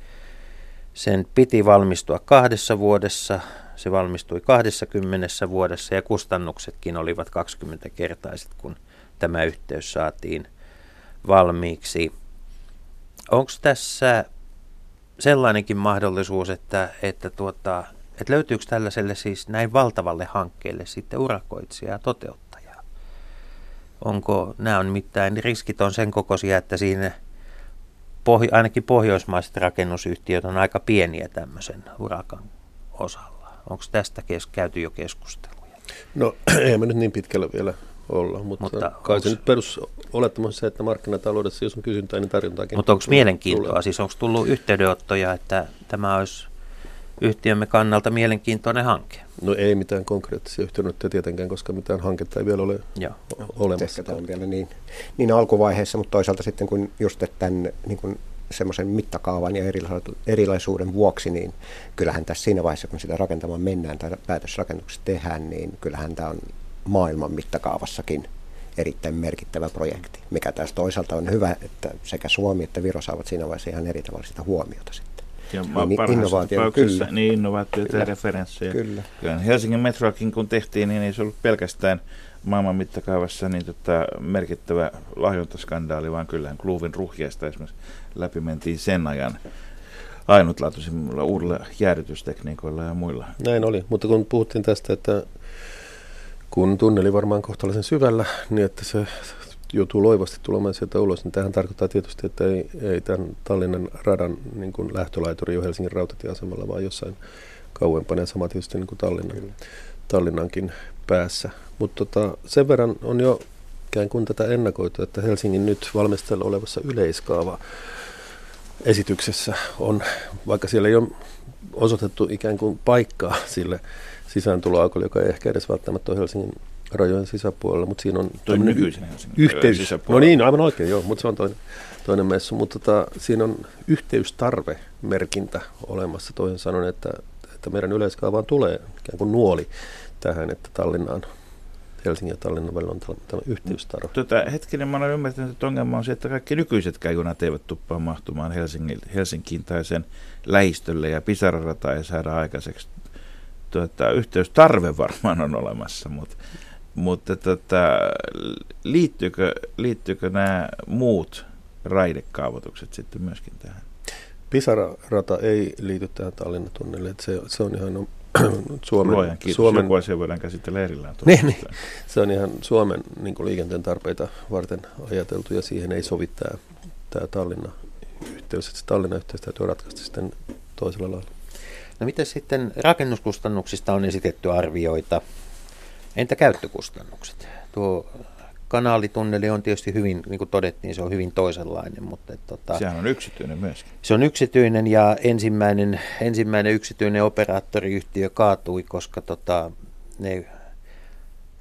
Sen piti valmistua kahdessa vuodessa, se valmistui 20 vuodessa ja kustannuksetkin olivat 20-kertaiset, kun tämä yhteys saatiin valmiiksi. Onko tässä sellainenkin mahdollisuus, että, että, tuota, että löytyykö tällaiselle siis näin valtavalle hankkeelle sitten urakoitsija ja toteuttaa? Onko, nämä on mitään, riskit on sen kokoisia, että siinä pohj- ainakin pohjoismaiset rakennusyhtiöt on aika pieniä tämmöisen urakan osalla. Onko tästä kes- käyty jo keskusteluja? No *clears throat* ei me nyt niin pitkällä vielä olla, mutta, mutta kai se nyt perus olettamus se, että markkinataloudessa, jos on kysyntää, niin tarjontaakin Mutta onko mielenkiintoa? Tulee. Siis onko tullut yhteydenottoja, että tämä olisi yhtiömme kannalta mielenkiintoinen hanke? No ei mitään konkreettisia yhteydenottoja tietenkään, koska mitään hanketta ei vielä ole Joo. olemassa. Ehkä tämä on vielä niin, niin alkuvaiheessa, mutta toisaalta sitten kun just tämän niin kuin semmoisen mittakaavan ja erilaisuuden vuoksi, niin kyllähän tässä siinä vaiheessa, kun sitä rakentamaan mennään tai päätösrakennukset tehdään, niin kyllähän tämä on maailman mittakaavassakin erittäin merkittävä projekti, mikä tässä toisaalta on hyvä, että sekä Suomi että Viro saavat siinä vaiheessa ihan eri tavalla sitä huomiota sitten. Ja niin, innovaatio, kyllä. Niin, innovaatioita kyllä. ja referenssejä. Kyllä. kyllä. Helsingin metroakin kun tehtiin, niin ei se ollut pelkästään maailman mittakaavassa niin tota, merkittävä lahjontaskandaali, vaan kyllähän Kluuvin ruhjeesta esimerkiksi läpi mentiin sen ajan ainutlaatuisimmilla uudella jäädytystekniikoilla ja muilla. Näin oli, mutta kun puhuttiin tästä, että kun tunneli varmaan kohtalaisen syvällä, niin että se joutuu loivasti tulemaan sieltä ulos, niin tähän tarkoittaa tietysti, että ei, ei tämän Tallinnan radan niin kuin lähtölaituri ole Helsingin rautatieasemalla, vaan jossain kauempana ja sama tietysti niin kuin Tallinnan, Tallinnankin päässä. Mutta tota, sen verran on jo ikään kuin tätä ennakoitu, että Helsingin nyt valmistella olevassa yleiskaava esityksessä on, vaikka siellä ei ole osoitettu ikään kuin paikkaa sille sisääntuloaukolle, joka ei ehkä edes välttämättä ole Helsingin rajojen sisäpuolella, mutta siinä on Toi yhteys. No niin, aivan oikein, joo, mutta se on toinen, toinen messu. Mutta tota, siinä on yhteystarvemerkintä olemassa toisin sanoen, että, että meidän yleiskaavaan tulee ikään kuin nuoli tähän, että Tallinnaan Helsingin ja Tallinnan välillä on tämä yhteystarve. Tota, hetkinen, mä olen ymmärtänyt, että ongelma on se, että kaikki nykyiset junat eivät tuppaa mahtumaan Helsingin, Helsinkiin tai sen lähistölle ja Pisararata ei saada aikaiseksi. Tuota, yhteystarve varmaan on olemassa, mutta mutta tota, liittyykö, liittyykö nämä muut raidekaavoitukset sitten myöskin tähän? Pisara-rata ei liity tähän Tallinnan tunneliin. Se, se on ihan *clears throat* Suomen, Luojan kiitos. Suomen, Joku asia voidaan käsitellä erillään. Niin, niin. Se on ihan Suomen niin kuin liikenteen tarpeita varten ajateltu ja siihen ei sovi tämä, tämä Tallinna yhteys. Että se Tallinnan yhteys täytyy ratkaista sitten toisella lailla. No miten sitten rakennuskustannuksista on esitetty arvioita? Entä käyttökustannukset? Tuo kanaalitunneli on tietysti hyvin, niin kuin todettiin, se on hyvin toisenlainen. Mutta, et, tota, Sehän on yksityinen myöskin. Se on yksityinen ja ensimmäinen, ensimmäinen yksityinen operaattoriyhtiö kaatui, koska tota, ne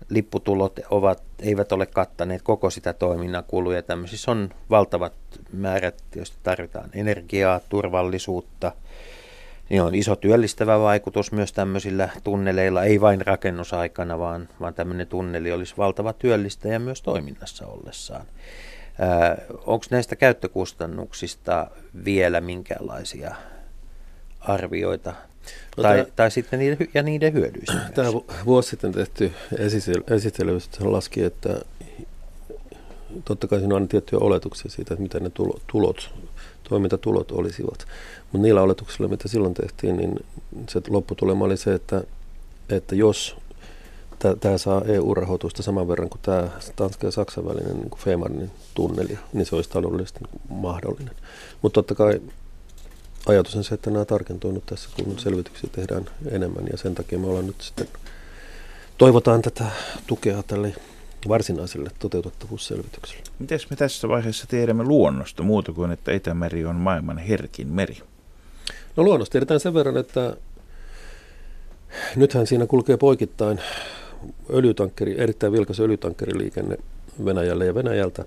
lipputulot ovat, eivät ole kattaneet koko sitä toiminnan kuluja. Tämmöisissä on valtavat määrät, joista tarvitaan energiaa, turvallisuutta. Niin on iso työllistävä vaikutus myös tämmöisillä tunneleilla, ei vain rakennusaikana, vaan, vaan tämmöinen tunneli olisi valtava työllistäjä myös toiminnassa ollessaan. Onko näistä käyttökustannuksista vielä minkälaisia arvioita No tai, tai sitten niiden, ja niiden hyödyistä. Tämä vuosi sitten tehty esitely laski, että totta kai siinä on tiettyjä oletuksia siitä, että miten ne tulot, toimintatulot olisivat. Mutta niillä oletuksilla, mitä silloin tehtiin, niin se lopputulema oli se, että, että jos tämä saa EU-rahoitusta saman verran kuin tämä Tanskan ja Saksan välinen niin Fehmarnin tunneli, niin se olisi taloudellisesti mahdollinen. Mutta totta kai ajatus on se, että nämä tarkentuu nyt tässä, kun selvityksiä tehdään enemmän ja sen takia me ollaan nyt sitten, toivotaan tätä tukea tälle varsinaiselle toteutettavuusselvitykselle. Miten me tässä vaiheessa tiedämme luonnosta muuta kuin, että Itämeri on maailman herkin meri? No luonnosta tiedetään sen verran, että nythän siinä kulkee poikittain öljytankkeri, erittäin vilkas öljytankkeriliikenne Venäjälle ja Venäjältä,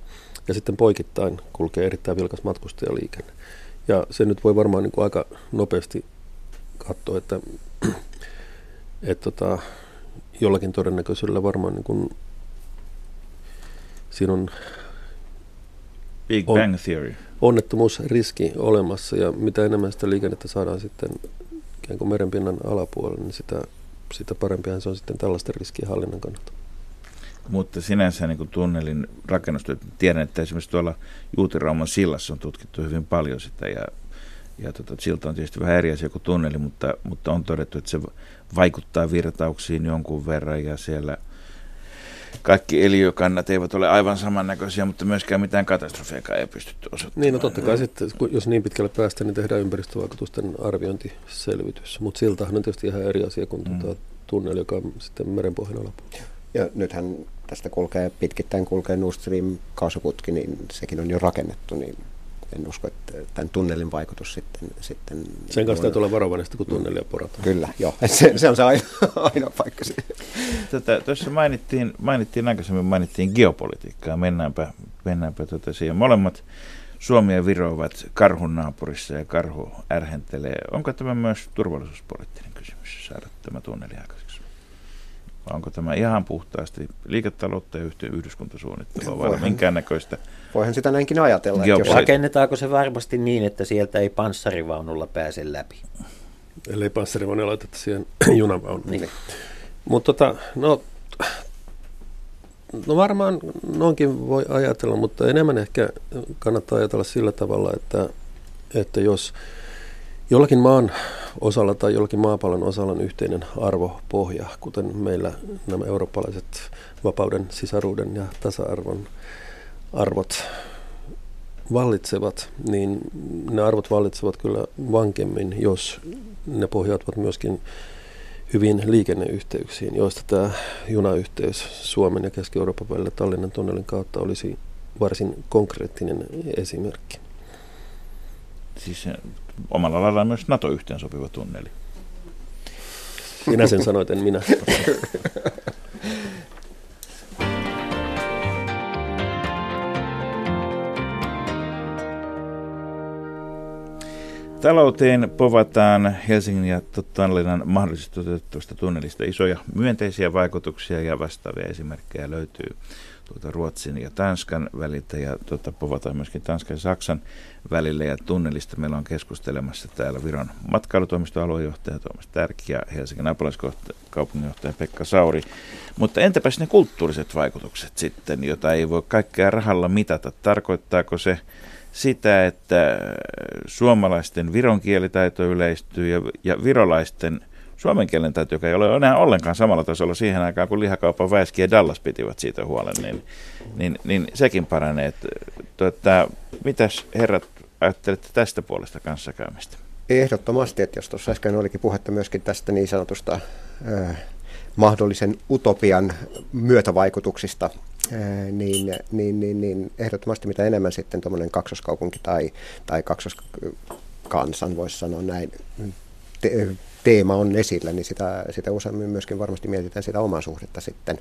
ja sitten poikittain kulkee erittäin vilkas matkustajaliikenne. Ja se nyt voi varmaan niin kuin aika nopeasti katsoa, että, *clears throat* että tota, jollakin todennäköisyydellä varmaan niin kuin, siinä on Big on, Bang Theory. onnettomuusriski olemassa ja mitä enemmän sitä liikennettä saadaan sitten ikään kuin merenpinnan alapuolelle, niin sitä, sitä parempihan se on sitten tällaisten riskien hallinnan kannalta. Mutta sinänsä niin kuin tunnelin rakennustyöt, tiedän, että esimerkiksi tuolla Juutirauman sillassa on tutkittu hyvin paljon sitä ja, ja tota, silta on tietysti vähän eri asia kuin tunneli, mutta, mutta on todettu, että se vaikuttaa virtauksiin jonkun verran ja siellä kaikki eliökannat eivät ole aivan samannäköisiä, mutta myöskään mitään katastrofeja ei pystytty osoittamaan. Niin, no totta kai sitten, jos niin pitkälle päästään, niin tehdään ympäristövaikutusten arviointiselvitys, mutta siltahan on tietysti ihan eri asia kuin mm. tuota tunneli, joka on sitten merenpohjan alapuolella. Ja nythän tästä kulkee, pitkittäin kulkee Nord Stream kaasuputki, niin sekin on jo rakennettu, niin en usko, että tämän tunnelin vaikutus sitten... sitten Sen kanssa täytyy olla varovainen, kun tunnelia porataan. Kyllä, joo. *laughs* Se, se on se aina, *laughs* aina paikka Tätä, tuossa mainittiin, mainittiin aikaisemmin mainittiin geopolitiikkaa. Mennäänpä, mennäänpä tuota siihen. Molemmat Suomi ja Viro ovat karhun naapurissa ja karhu ärhentelee. Onko tämä myös turvallisuuspoliittinen kysymys saada tämä tunneli aikaisemmin? Vai onko tämä ihan puhtaasti liiketaloutta ja yhdyskuntasuunnittelua vai minkäännäköistä? Voihan sitä näinkin ajatella. Että jos rakennetaanko se varmasti niin, että sieltä ei panssarivaunulla pääse läpi? Ellei panssarivaunu laiteta siihen *clears throat* junavaunuun. Niin. Mutta tota, no, no varmaan noinkin voi ajatella, mutta enemmän ehkä kannattaa ajatella sillä tavalla, että, että jos jollakin maan osalla tai jollakin maapallon osalla on yhteinen arvopohja, kuten meillä nämä eurooppalaiset vapauden, sisaruuden ja tasa-arvon arvot vallitsevat, niin ne arvot vallitsevat kyllä vankemmin, jos ne pohjautuvat myöskin hyvin liikenneyhteyksiin, joista tämä junayhteys Suomen ja Keski-Euroopan välillä Tallinnan tunnelin kautta olisi varsin konkreettinen esimerkki. Siis omalla lailla myös NATO-yhteen sopiva tunneli. Minä sen sanoit, en minä. *laughs* Talouteen povataan Helsingin ja Tallinnan mahdollisesti toteutettavasta tunnelista isoja myönteisiä vaikutuksia ja vastaavia esimerkkejä löytyy tuota Ruotsin ja Tanskan väliltä ja tuota, povataan myöskin Tanskan ja Saksan välillä ja tunnelista. Meillä on keskustelemassa täällä Viron matkailutoimiston aluejohtaja Tuomas Tärki ja Helsingin apulaiskaupunginjohtaja Pekka Sauri. Mutta entäpäs ne kulttuuriset vaikutukset sitten, joita ei voi kaikkea rahalla mitata? Tarkoittaako se sitä, että suomalaisten viron kielitaito yleistyy ja, ja virolaisten suomen kielen taito, joka ei ole enää ollenkaan samalla tasolla siihen aikaan, kun lihakaupan Väiski ja Dallas pitivät siitä huolen, niin, niin, niin sekin paranee. Tuota, mitäs herrat ajattelette tästä puolesta kanssakäymistä? Ehdottomasti, että jos tuossa äsken olikin puhetta myöskin tästä niin sanotusta äh, mahdollisen utopian myötävaikutuksista, äh, niin, niin, niin, niin ehdottomasti mitä enemmän sitten tuommoinen kaksoskaupunki tai, tai kaksoskansan, voisi sanoa näin, te, teema on esillä, niin sitä, sitä useammin myöskin varmasti mietitään sitä omaa suhdetta sitten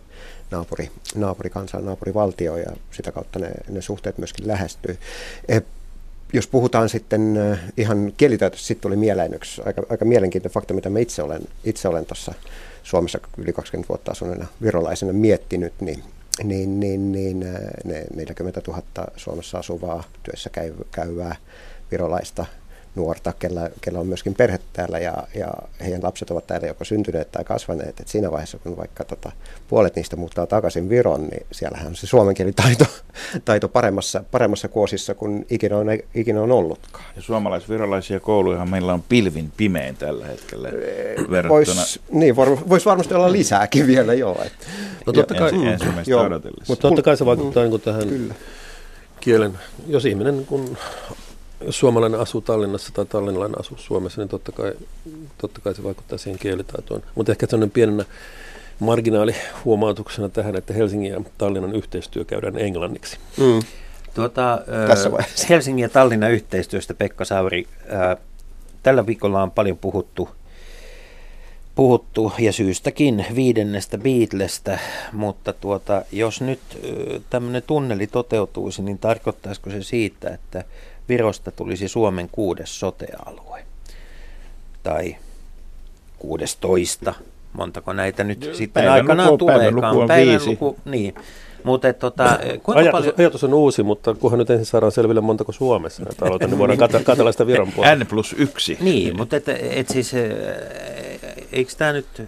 naapuri, naapurikansaan, naapurivaltioon ja sitä kautta ne, ne suhteet myöskin lähestyy. E, jos puhutaan sitten ihan kielitaitosta, sitten tuli mieleen yksi aika, aika mielenkiintoinen fakta, mitä mä itse olen, itse olen tuossa Suomessa yli 20 vuotta asuneena virolaisena miettinyt, niin niin, niin, niin ne 40 000 Suomessa asuvaa työssä käyvää virolaista nuorta, kellä, kellä on myöskin perhe täällä ja, ja heidän lapset ovat täällä joko syntyneet tai kasvaneet. Et siinä vaiheessa, kun vaikka tota, puolet niistä muuttaa takaisin Viron, niin siellähän on se suomen taito, *laughs* taito paremmassa, paremmassa kuosissa kuin ikinä on, ikinä on ollutkaan. Ja suomalais-virolaisia kouluja meillä on pilvin pimein tällä hetkellä verrattuna. Vois, niin, voisi varmasti olla lisääkin vielä, joo. Et, no totta kai, mm, joo, mutta totta kai se vaikuttaa mm, niin tähän kyllä. kielen, jos ihminen kun suomalainen asuu Tallinnassa tai tallinnalainen asuu Suomessa, niin totta kai, totta kai se vaikuttaa siihen kielitaitoon. Mutta ehkä sellainen pienenä marginaalihuomautuksena tähän, että Helsingin ja Tallinnan yhteistyö käydään englanniksi. Mm. Tuota, Tässä Helsingin ja Tallinnan yhteistyöstä, Pekka Sauri, tällä viikolla on paljon puhuttu, puhuttu ja syystäkin viidennestä Beatlestä, mutta tuota, jos nyt tämmöinen tunneli toteutuisi, niin tarkoittaisiko se siitä, että Virosta tulisi Suomen kuudes sotealue. Tai toista. Montako näitä nyt Päivän sitten aikanaan luku, tuleekaan. Päivänluku, niin. Mutta tota, ajatus, paljon... ajatus on uusi, mutta kunhan nyt ensin saadaan selville montako Suomessa näitä aloita, niin voidaan katsella, *laughs* katsella sitä Viron puolella. N plus yksi. Niin, mutta et, et siis, eikö tämä nyt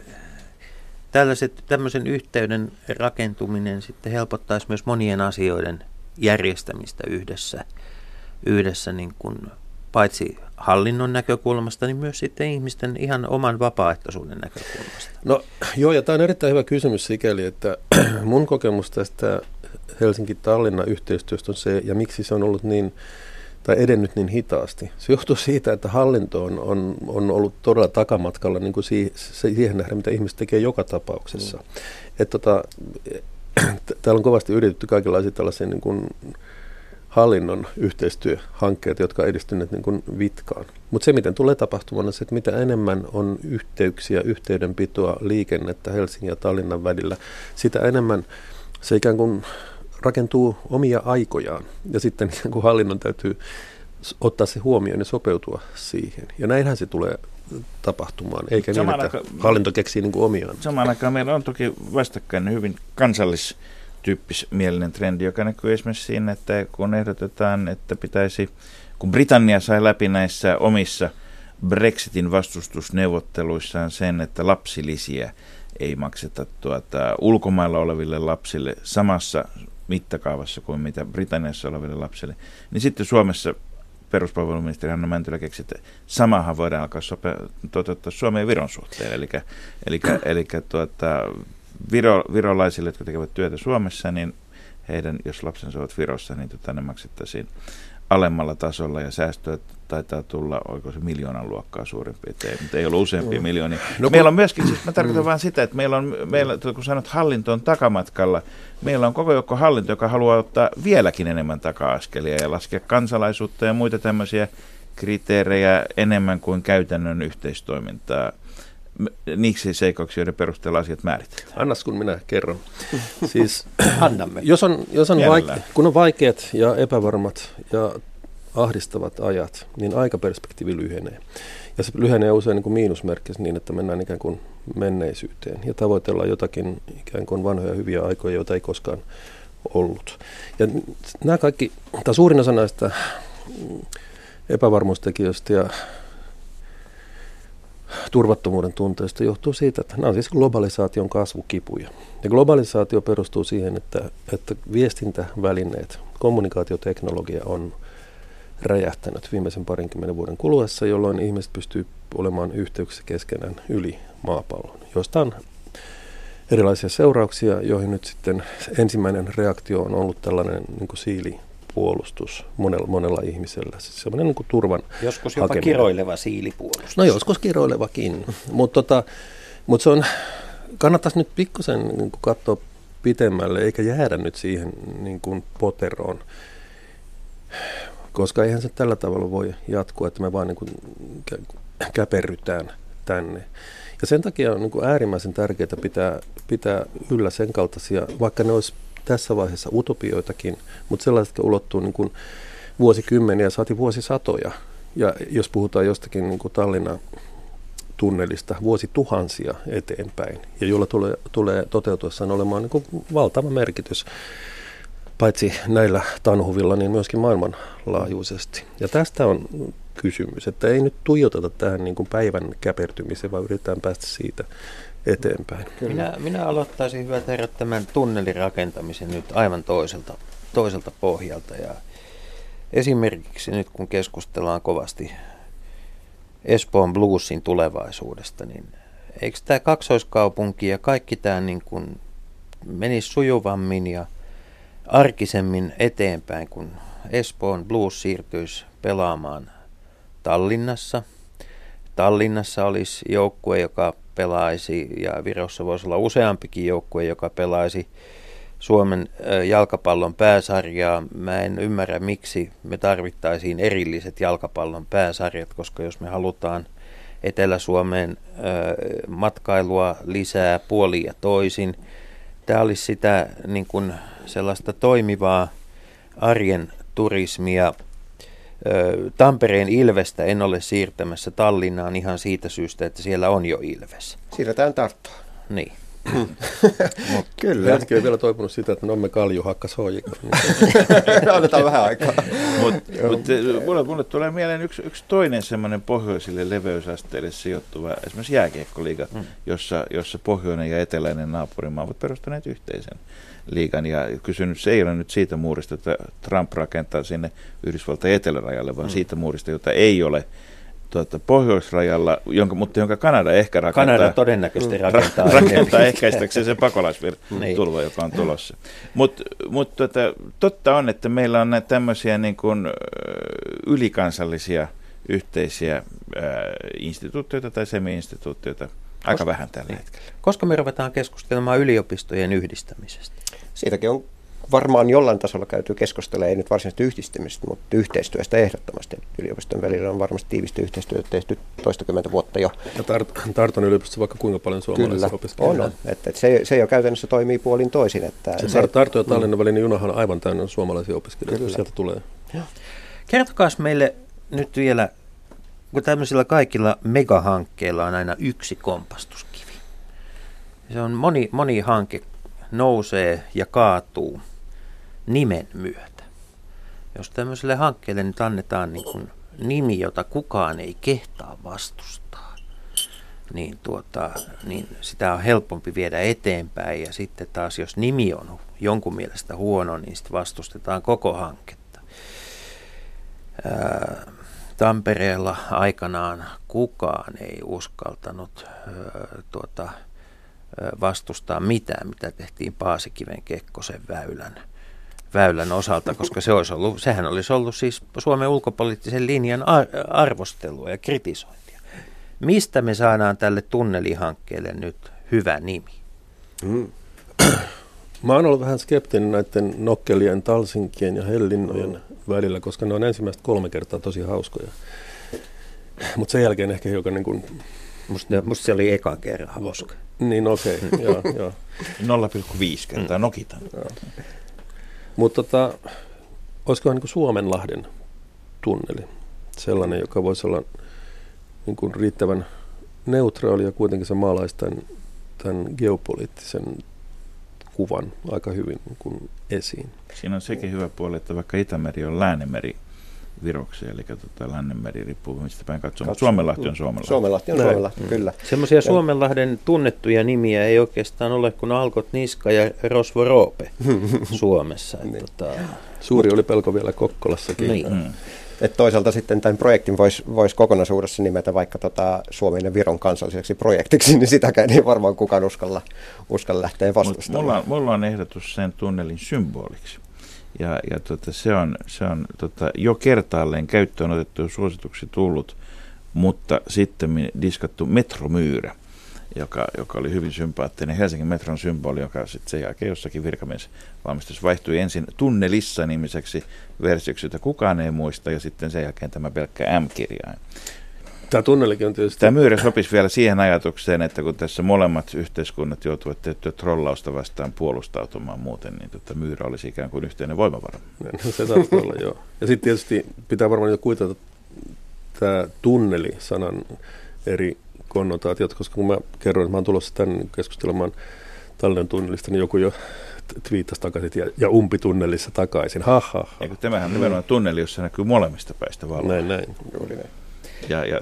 tällaiset, tämmöisen yhteyden rakentuminen sitten helpottaisi myös monien asioiden järjestämistä yhdessä – yhdessä niin kuin paitsi hallinnon näkökulmasta, niin myös sitten ihmisten ihan oman vapaaehtoisuuden näkökulmasta. No joo, ja tämä on erittäin hyvä kysymys sikäli, että *clears throat* mun kokemus tästä Helsinki-Tallinnan yhteistyöstä on se, ja miksi se on ollut niin, tai edennyt niin hitaasti. Se johtuu siitä, että hallinto on, on, on ollut todella takamatkalla niin kuin siihen nähdä, mitä ihmiset tekee joka tapauksessa. Mm. Että tota, *clears throat* täällä on kovasti yritetty kaikenlaisia tällaisia niin kuin, hallinnon yhteistyöhankkeet, jotka on edistyneet niin kuin vitkaan. Mutta se, miten tulee tapahtumaan, on se, että mitä enemmän on yhteyksiä, yhteydenpitoa, liikennettä Helsingin ja Tallinnan välillä, sitä enemmän se ikään kuin rakentuu omia aikojaan. Ja sitten *laughs* ikään kuin hallinnon täytyy ottaa se huomioon ja sopeutua siihen. Ja näinhän se tulee tapahtumaan, eikä niin, että aika, hallinto keksii niin kuin omiaan. Samaan aikaan meillä on toki vastakkain hyvin kansallis tyyppismielinen trendi, joka näkyy esimerkiksi siinä, että kun ehdotetaan, että pitäisi, kun Britannia sai läpi näissä omissa Brexitin vastustusneuvotteluissaan sen, että lapsilisiä ei makseta tuota, ulkomailla oleville lapsille samassa mittakaavassa kuin mitä Britanniassa oleville lapsille, niin sitten Suomessa peruspalveluministeri Hanna Mäntylä keksi, että samahan voidaan alkaa sopea, toteuttaa Suomen ja Viron suhteen. Eli, eli, eli tuota, viro, virolaisille, jotka tekevät työtä Suomessa, niin heidän, jos lapsensa ovat Virossa, niin tota, ne maksettaisiin alemmalla tasolla ja säästöt taitaa tulla, oiko se miljoonan luokkaa suurin piirtein, mutta ei ollut useampia miljoonia. No, meillä on myöskin, siis mä tarkoitan mm. vain sitä, että meillä on, meillä, kun sanot hallinto on takamatkalla, meillä on koko joukko hallinto, joka haluaa ottaa vieläkin enemmän taka-askelia ja laskea kansalaisuutta ja muita tämmöisiä kriteerejä enemmän kuin käytännön yhteistoimintaa niiksi seikoiksi, joiden perusteella asiat määritetään. Annas kun minä kerron. *laughs* Siis, Annamme. Jos on, jos on vaike- kun on vaikeat ja epävarmat ja ahdistavat ajat, niin aikaperspektiivi lyhenee. Ja se lyhenee usein niin kuin miinusmerkkis niin, että mennään ikään kuin menneisyyteen ja tavoitellaan jotakin ikään kuin vanhoja hyviä aikoja, joita ei koskaan ollut. Ja nämä kaikki, tai suurin osa näistä epävarmuustekijöistä ja turvattomuuden tunteesta johtuu siitä, että nämä on siis globalisaation kasvukipuja. Ja globalisaatio perustuu siihen, että, että viestintävälineet, kommunikaatioteknologia on räjähtänyt viimeisen parinkymmenen vuoden kuluessa, jolloin ihmiset pystyy olemaan yhteyksissä keskenään yli maapallon, josta on erilaisia seurauksia, joihin nyt sitten ensimmäinen reaktio on ollut tällainen niin kuin siilipuolustus monella, monella ihmisellä. Siis semmoinen niin kuin turvan Joskus jopa hakeminen. kiroileva siilipuolustus. No joskus kiroilevakin, mutta tota, mut se on, kannattaisi nyt pikkusen niin katsoa pitemmälle, eikä jäädä nyt siihen niin kuin poteroon. Koska eihän se tällä tavalla voi jatkua, että me vaan niin kuin kä- käperrytään tänne. Ja sen takia on niin kuin äärimmäisen tärkeää pitää, pitää yllä sen kaltaisia, vaikka ne olisi tässä vaiheessa utopioitakin, mutta sellaiset, jotka ulottuu niin kuin vuosikymmeniä, saati vuosisatoja. Ja jos puhutaan jostakin niin kuin Tallinnan tunnelista vuosituhansia eteenpäin, ja jolla tulee, tulee toteutuessaan olemaan niin kuin valtava merkitys paitsi näillä tanhuvilla, niin myöskin maailmanlaajuisesti. Ja tästä on kysymys, että ei nyt tuijoteta tähän niin kuin päivän käpertymiseen, vaan yritetään päästä siitä eteenpäin. Minä, minä aloittaisin hyvät herrat tämän tunnelin rakentamisen nyt aivan toiselta, toiselta pohjalta. Ja esimerkiksi nyt kun keskustellaan kovasti Espoon bluesin tulevaisuudesta, niin eikö tämä kaksoiskaupunki ja kaikki tämä niin kuin menisi sujuvammin ja arkisemmin eteenpäin, kun Espoon blues siirtyisi pelaamaan Tallinnassa. Tallinnassa olisi joukkue, joka pelaisi, ja Virossa voisi olla useampikin joukkue, joka pelaisi Suomen jalkapallon pääsarjaa. Mä en ymmärrä, miksi me tarvittaisiin erilliset jalkapallon pääsarjat, koska jos me halutaan Etelä-Suomeen matkailua lisää puoli ja toisin, tämä olisi sitä niin kuin sellaista toimivaa arjen turismia. Tampereen Ilvestä en ole siirtämässä Tallinnaan ihan siitä syystä, että siellä on jo Ilves. Siirretään Tarttoon. Niin. *clears throat* Kyllä. Jätki ei vielä toipunut sitä, että Nomme Kalju hakkas hoikon. *laughs* Otetaan vähän aikaa. Mutta mut, mulle, mulle tulee mieleen yksi, yksi toinen semmoinen pohjoisille leveysasteille sijoittuva, esimerkiksi jääkiekkoliiga, mm. jossa, jossa pohjoinen ja eteläinen naapurimaa ovat perustaneet yhteisen liigan. Ja kysynyt, se ei ole nyt siitä muurista, että Trump rakentaa sinne Yhdysvaltain etelärajalle, vaan mm. siitä muurista, jota ei ole tuota, pohjoisrajalla, jonka, mutta jonka Kanada ehkä rakentaa. Kanada todennäköisesti rakentaa. Ra- rakentaa *laughs* ehkäistäkseen sen *laughs* Niin. pakolaisvirtulva, joka on tulossa. Mutta mut, tota, totta on, että meillä on näitä tämmöisiä niin kuin, ylikansallisia yhteisiä ää, instituutioita tai semi-instituutioita aika vähän tällä hetkellä. Koska me ruvetaan keskustelemaan yliopistojen yhdistämisestä? Siitäkin on varmaan jollain tasolla käyty keskustella, ei nyt varsinaisesti yhdistämisestä, mutta yhteistyöstä ehdottomasti. Yliopiston välillä on varmasti tiivistä yhteistyötä tehty toistakymmentä vuotta jo. Ja Tart- Tarton yliopistossa vaikka kuinka paljon suomalaisia Kyllä, on. opiskelijoita. on. Että, että se, se jo käytännössä toimii puolin toisin. Että Se se, Tar- Tartu ja Tallinnan välinen junahan on aivan täynnä suomalaisia opiskelijoita. Kyllä. Sieltä tulee. Kertokaa meille nyt vielä, kun tämmöisillä kaikilla megahankkeilla on aina yksi kompastuskivi. Se on moni, moni hanke nousee ja kaatuu nimen myötä. Jos tämmöiselle hankkeelle nyt annetaan niin kuin nimi, jota kukaan ei kehtaa vastustaa, niin, tuota, niin sitä on helpompi viedä eteenpäin. Ja sitten taas, jos nimi on jonkun mielestä huono, niin sitten vastustetaan koko hanketta. Ää, Tampereella aikanaan kukaan ei uskaltanut ää, tuota, vastustaa mitään, mitä tehtiin Paasikiven Kekkosen väylän, väylän osalta, koska se olisi ollut, sehän olisi ollut siis Suomen ulkopoliittisen linjan ar- arvostelua ja kritisointia. Mistä me saadaan tälle tunnelihankkeelle nyt hyvä nimi? *clears throat* Mä oon ollut vähän skeptinen näiden nokkelien, talsinkien ja hellinnojen välillä, koska ne on ensimmäistä kolme kertaa tosi hauskoja. *clears throat* Mutta sen jälkeen ehkä hiukan niin kuin, Musta, musta se oli eka kerran hauska. niin okei, okay, joo, joo. 0,5 kertaa nokitan. Mutta tota, olisikohan niin Suomenlahden tunneli sellainen, joka voisi olla niin kuin riittävän neutraali ja kuitenkin se maalaisi tämän, tämän geopoliittisen kuvan aika hyvin niin kuin esiin. Siinä on sekin hyvä puoli, että vaikka Itämeri on Läänemeri Viroksi, eli tota, Lännemeri riippuu mistä päin katsoo, mutta Suomenlahti on Suomenlahti. Suomenlahti on. Suomenlahti, kyllä. Semmoisia Suomenlahden tunnettuja nimiä ei oikeastaan ole kuin Alkot Niska ja Rosvo Roope *laughs* Suomessa. Et, tota, Suuri oli pelko vielä Kokkolassakin. Niin. Mm. Et toisaalta sitten tämän projektin voisi vois kokonaisuudessa nimetä vaikka tota Suomen ja Viron kansalliseksi projektiksi, niin sitäkään ei varmaan kukaan uskalla, uskalla lähteä vastustamaan. Mulla, mulla on ehdotus sen tunnelin symboliksi. Ja, ja tota, se on, se on tota, jo kertaalleen käyttöön otettu suosituksi tullut, mutta sitten diskattu metromyyrä joka, joka oli hyvin sympaattinen Helsingin metron symboli, joka sitten sen jälkeen jossakin virkamiesvalmistus vaihtui ensin Tunnelissa nimiseksi versioksi, jota kukaan ei muista, ja sitten sen jälkeen tämä pelkkä M-kirjain. Tämä tunnelikin on tietysti... Tämä myyrä sopisi vielä siihen ajatukseen, että kun tässä molemmat yhteiskunnat joutuvat tiettyä trollausta vastaan puolustautumaan muuten, niin tota myyrä olisi ikään kuin yhteinen voimavara. No, se saattaa olla, joo. Ja sitten tietysti pitää varmaan jo kuitata tämä tunneli-sanan eri konnotaatiot, koska kun mä kerroin, että mä oon tulossa tänne keskustelemaan Tallinnan tunnelista, niin joku jo twiittasi takaisin ja, ja umpitunnelissa takaisin. Ha, ha, ha. Eikö tämähän nimenomaan tunneli, jossa näkyy molemmista päistä valoa. Näin, näin. Juuri näin. Ja, ja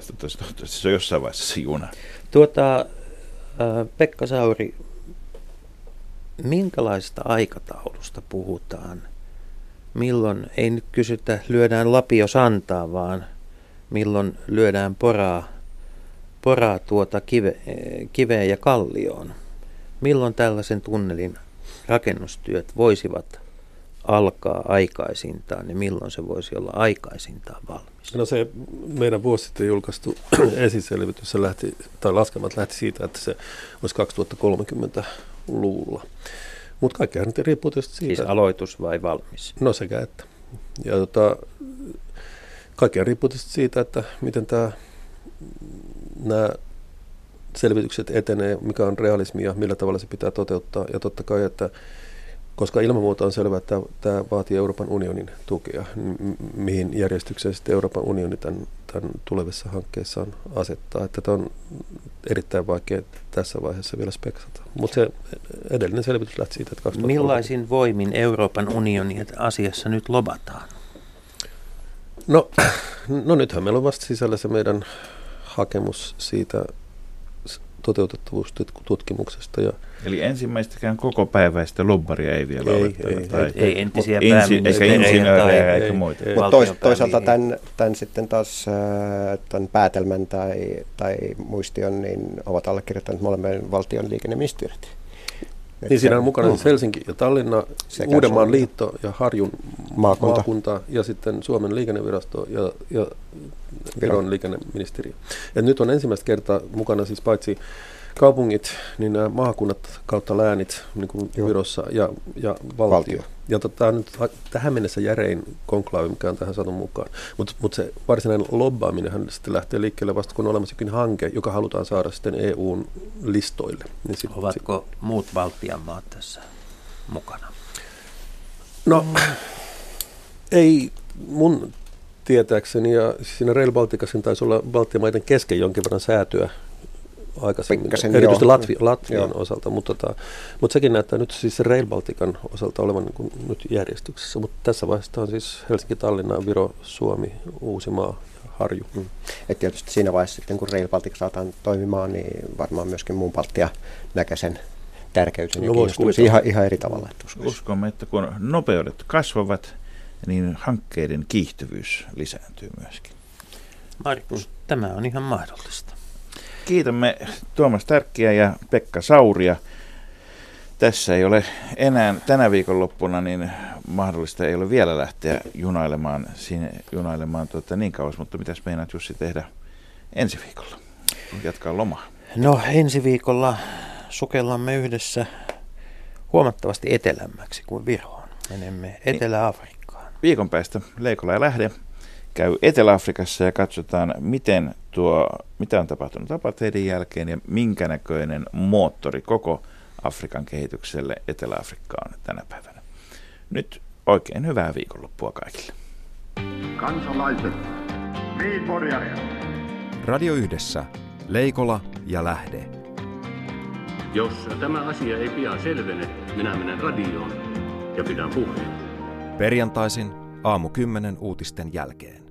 se on jossain vaiheessa se juna. Tuota, Pekka Sauri, minkälaista aikataulusta puhutaan? Milloin, ei nyt kysytä lyödään lapio santaa, vaan milloin lyödään poraa poraa tuota kive, kiveen ja kallioon. Milloin tällaisen tunnelin rakennustyöt voisivat alkaa aikaisintaan, niin milloin se voisi olla aikaisintaan valmis? No se meidän vuosi sitten julkaistu *clears throat* esiselvitys se lähti, tai laskelmat lähti siitä, että se olisi 2030-luvulla. Mutta kaikkihan nyt riippuu tietysti siitä. Siis aloitus vai valmis? No sekä että. Ja tota, kaikkea riippuu tietysti siitä, että miten tämä nämä selvitykset etenee, mikä on realismi ja millä tavalla se pitää toteuttaa. Ja totta kai, että koska ilman muuta on selvää, että tämä vaatii Euroopan unionin tukea, mihin järjestykseen sitten Euroopan unioni tämän, tämän tulevissa hankkeissaan asettaa. Että tämä on erittäin vaikea tässä vaiheessa vielä speksata. Mutta se edellinen selvitys lähti siitä, että 2030. Millaisin voimin Euroopan unionin asiassa nyt lobataan? No, *clears throat* no nythän meillä on vasta sisällä se meidän hakemus siitä toteutettavuustutkimuksesta. Ja Eli ensimmäistäkään koko päiväistä lobbaria ei vielä ei, ole. Ei, tai, ei, ei entisiä insi, eikä muita. Mutta tois, toisaalta tämän, tämän, sitten taas äh, tämän päätelmän tai, tai muistion niin ovat allekirjoittaneet molemmien valtion liikenneministeriöt. Niin siinä on mukana siis Helsinki ja Tallinna, Sekä Uudenmaan Suomen. liitto ja Harjun maakunta. maakunta ja sitten Suomen liikennevirasto ja, ja Viron liikenneministeriö. Ja nyt on ensimmäistä kertaa mukana siis paitsi kaupungit, niin nämä maakunnat kautta läänit niin kuin Virossa ja, ja valtio. valtio. Ja tota, nyt tähän mennessä järein konklaavi, mikä on tähän saatu mukaan. Mutta mut se varsinainen lobbaaminenhan sitten lähtee liikkeelle vasta, kun on olemassa jokin hanke, joka halutaan saada sitten EUn listoille. Niin sit, Ovatko sit... muut Baltian maat tässä mukana? No, ei mun tietääkseni, ja siinä Rail Balticasin taisi olla Baltian maiden kesken jonkin verran säätyä aikaisemmin, Pikkasen, erityisesti joo. Latvi, Latvian joo. osalta, mutta, tota, mutta sekin näyttää nyt siis Rail Baltican osalta olevan niin kuin nyt järjestyksessä, mutta tässä vaiheessa on siis Helsinki, Tallinna, Viro, Suomi, Uusimaa ja Harju. Mm. Et tietysti siinä vaiheessa sitten, kun Rail Baltic saadaan toimimaan, niin varmaan myöskin muun Baltia näkee sen tärkeyden no, ja ihan, ihan eri tavalla. Että Uskomme, että kun nopeudet kasvavat, niin hankkeiden kiihtyvyys lisääntyy myöskin. Markus, tämä on ihan mahdollista. Kiitämme Tuomas Tärkkiä ja Pekka Sauria. Tässä ei ole enää tänä viikonloppuna niin mahdollista ei ole vielä lähteä junailemaan, sinne, junailemaan tuota niin kauas, mutta mitäs meinaat Jussi tehdä ensi viikolla? Jatkaa lomaa. No ensi viikolla sukellamme yhdessä huomattavasti etelämmäksi kuin Viroon. Menemme Etelä-Afrikkaan. Viikon päästä Leikola ja Lähde käy Etelä-Afrikassa ja katsotaan, miten tuo, mitä on tapahtunut apartheidin jälkeen ja minkä näköinen moottori koko Afrikan kehitykselle Etelä-Afrikka on tänä päivänä. Nyt oikein hyvää viikonloppua kaikille. Kansalaiset, Radio Yhdessä, Leikola ja Lähde. Jos tämä asia ei pian selvene, minä menen radioon ja pidän puheen. Perjantaisin aamu 10 uutisten jälkeen.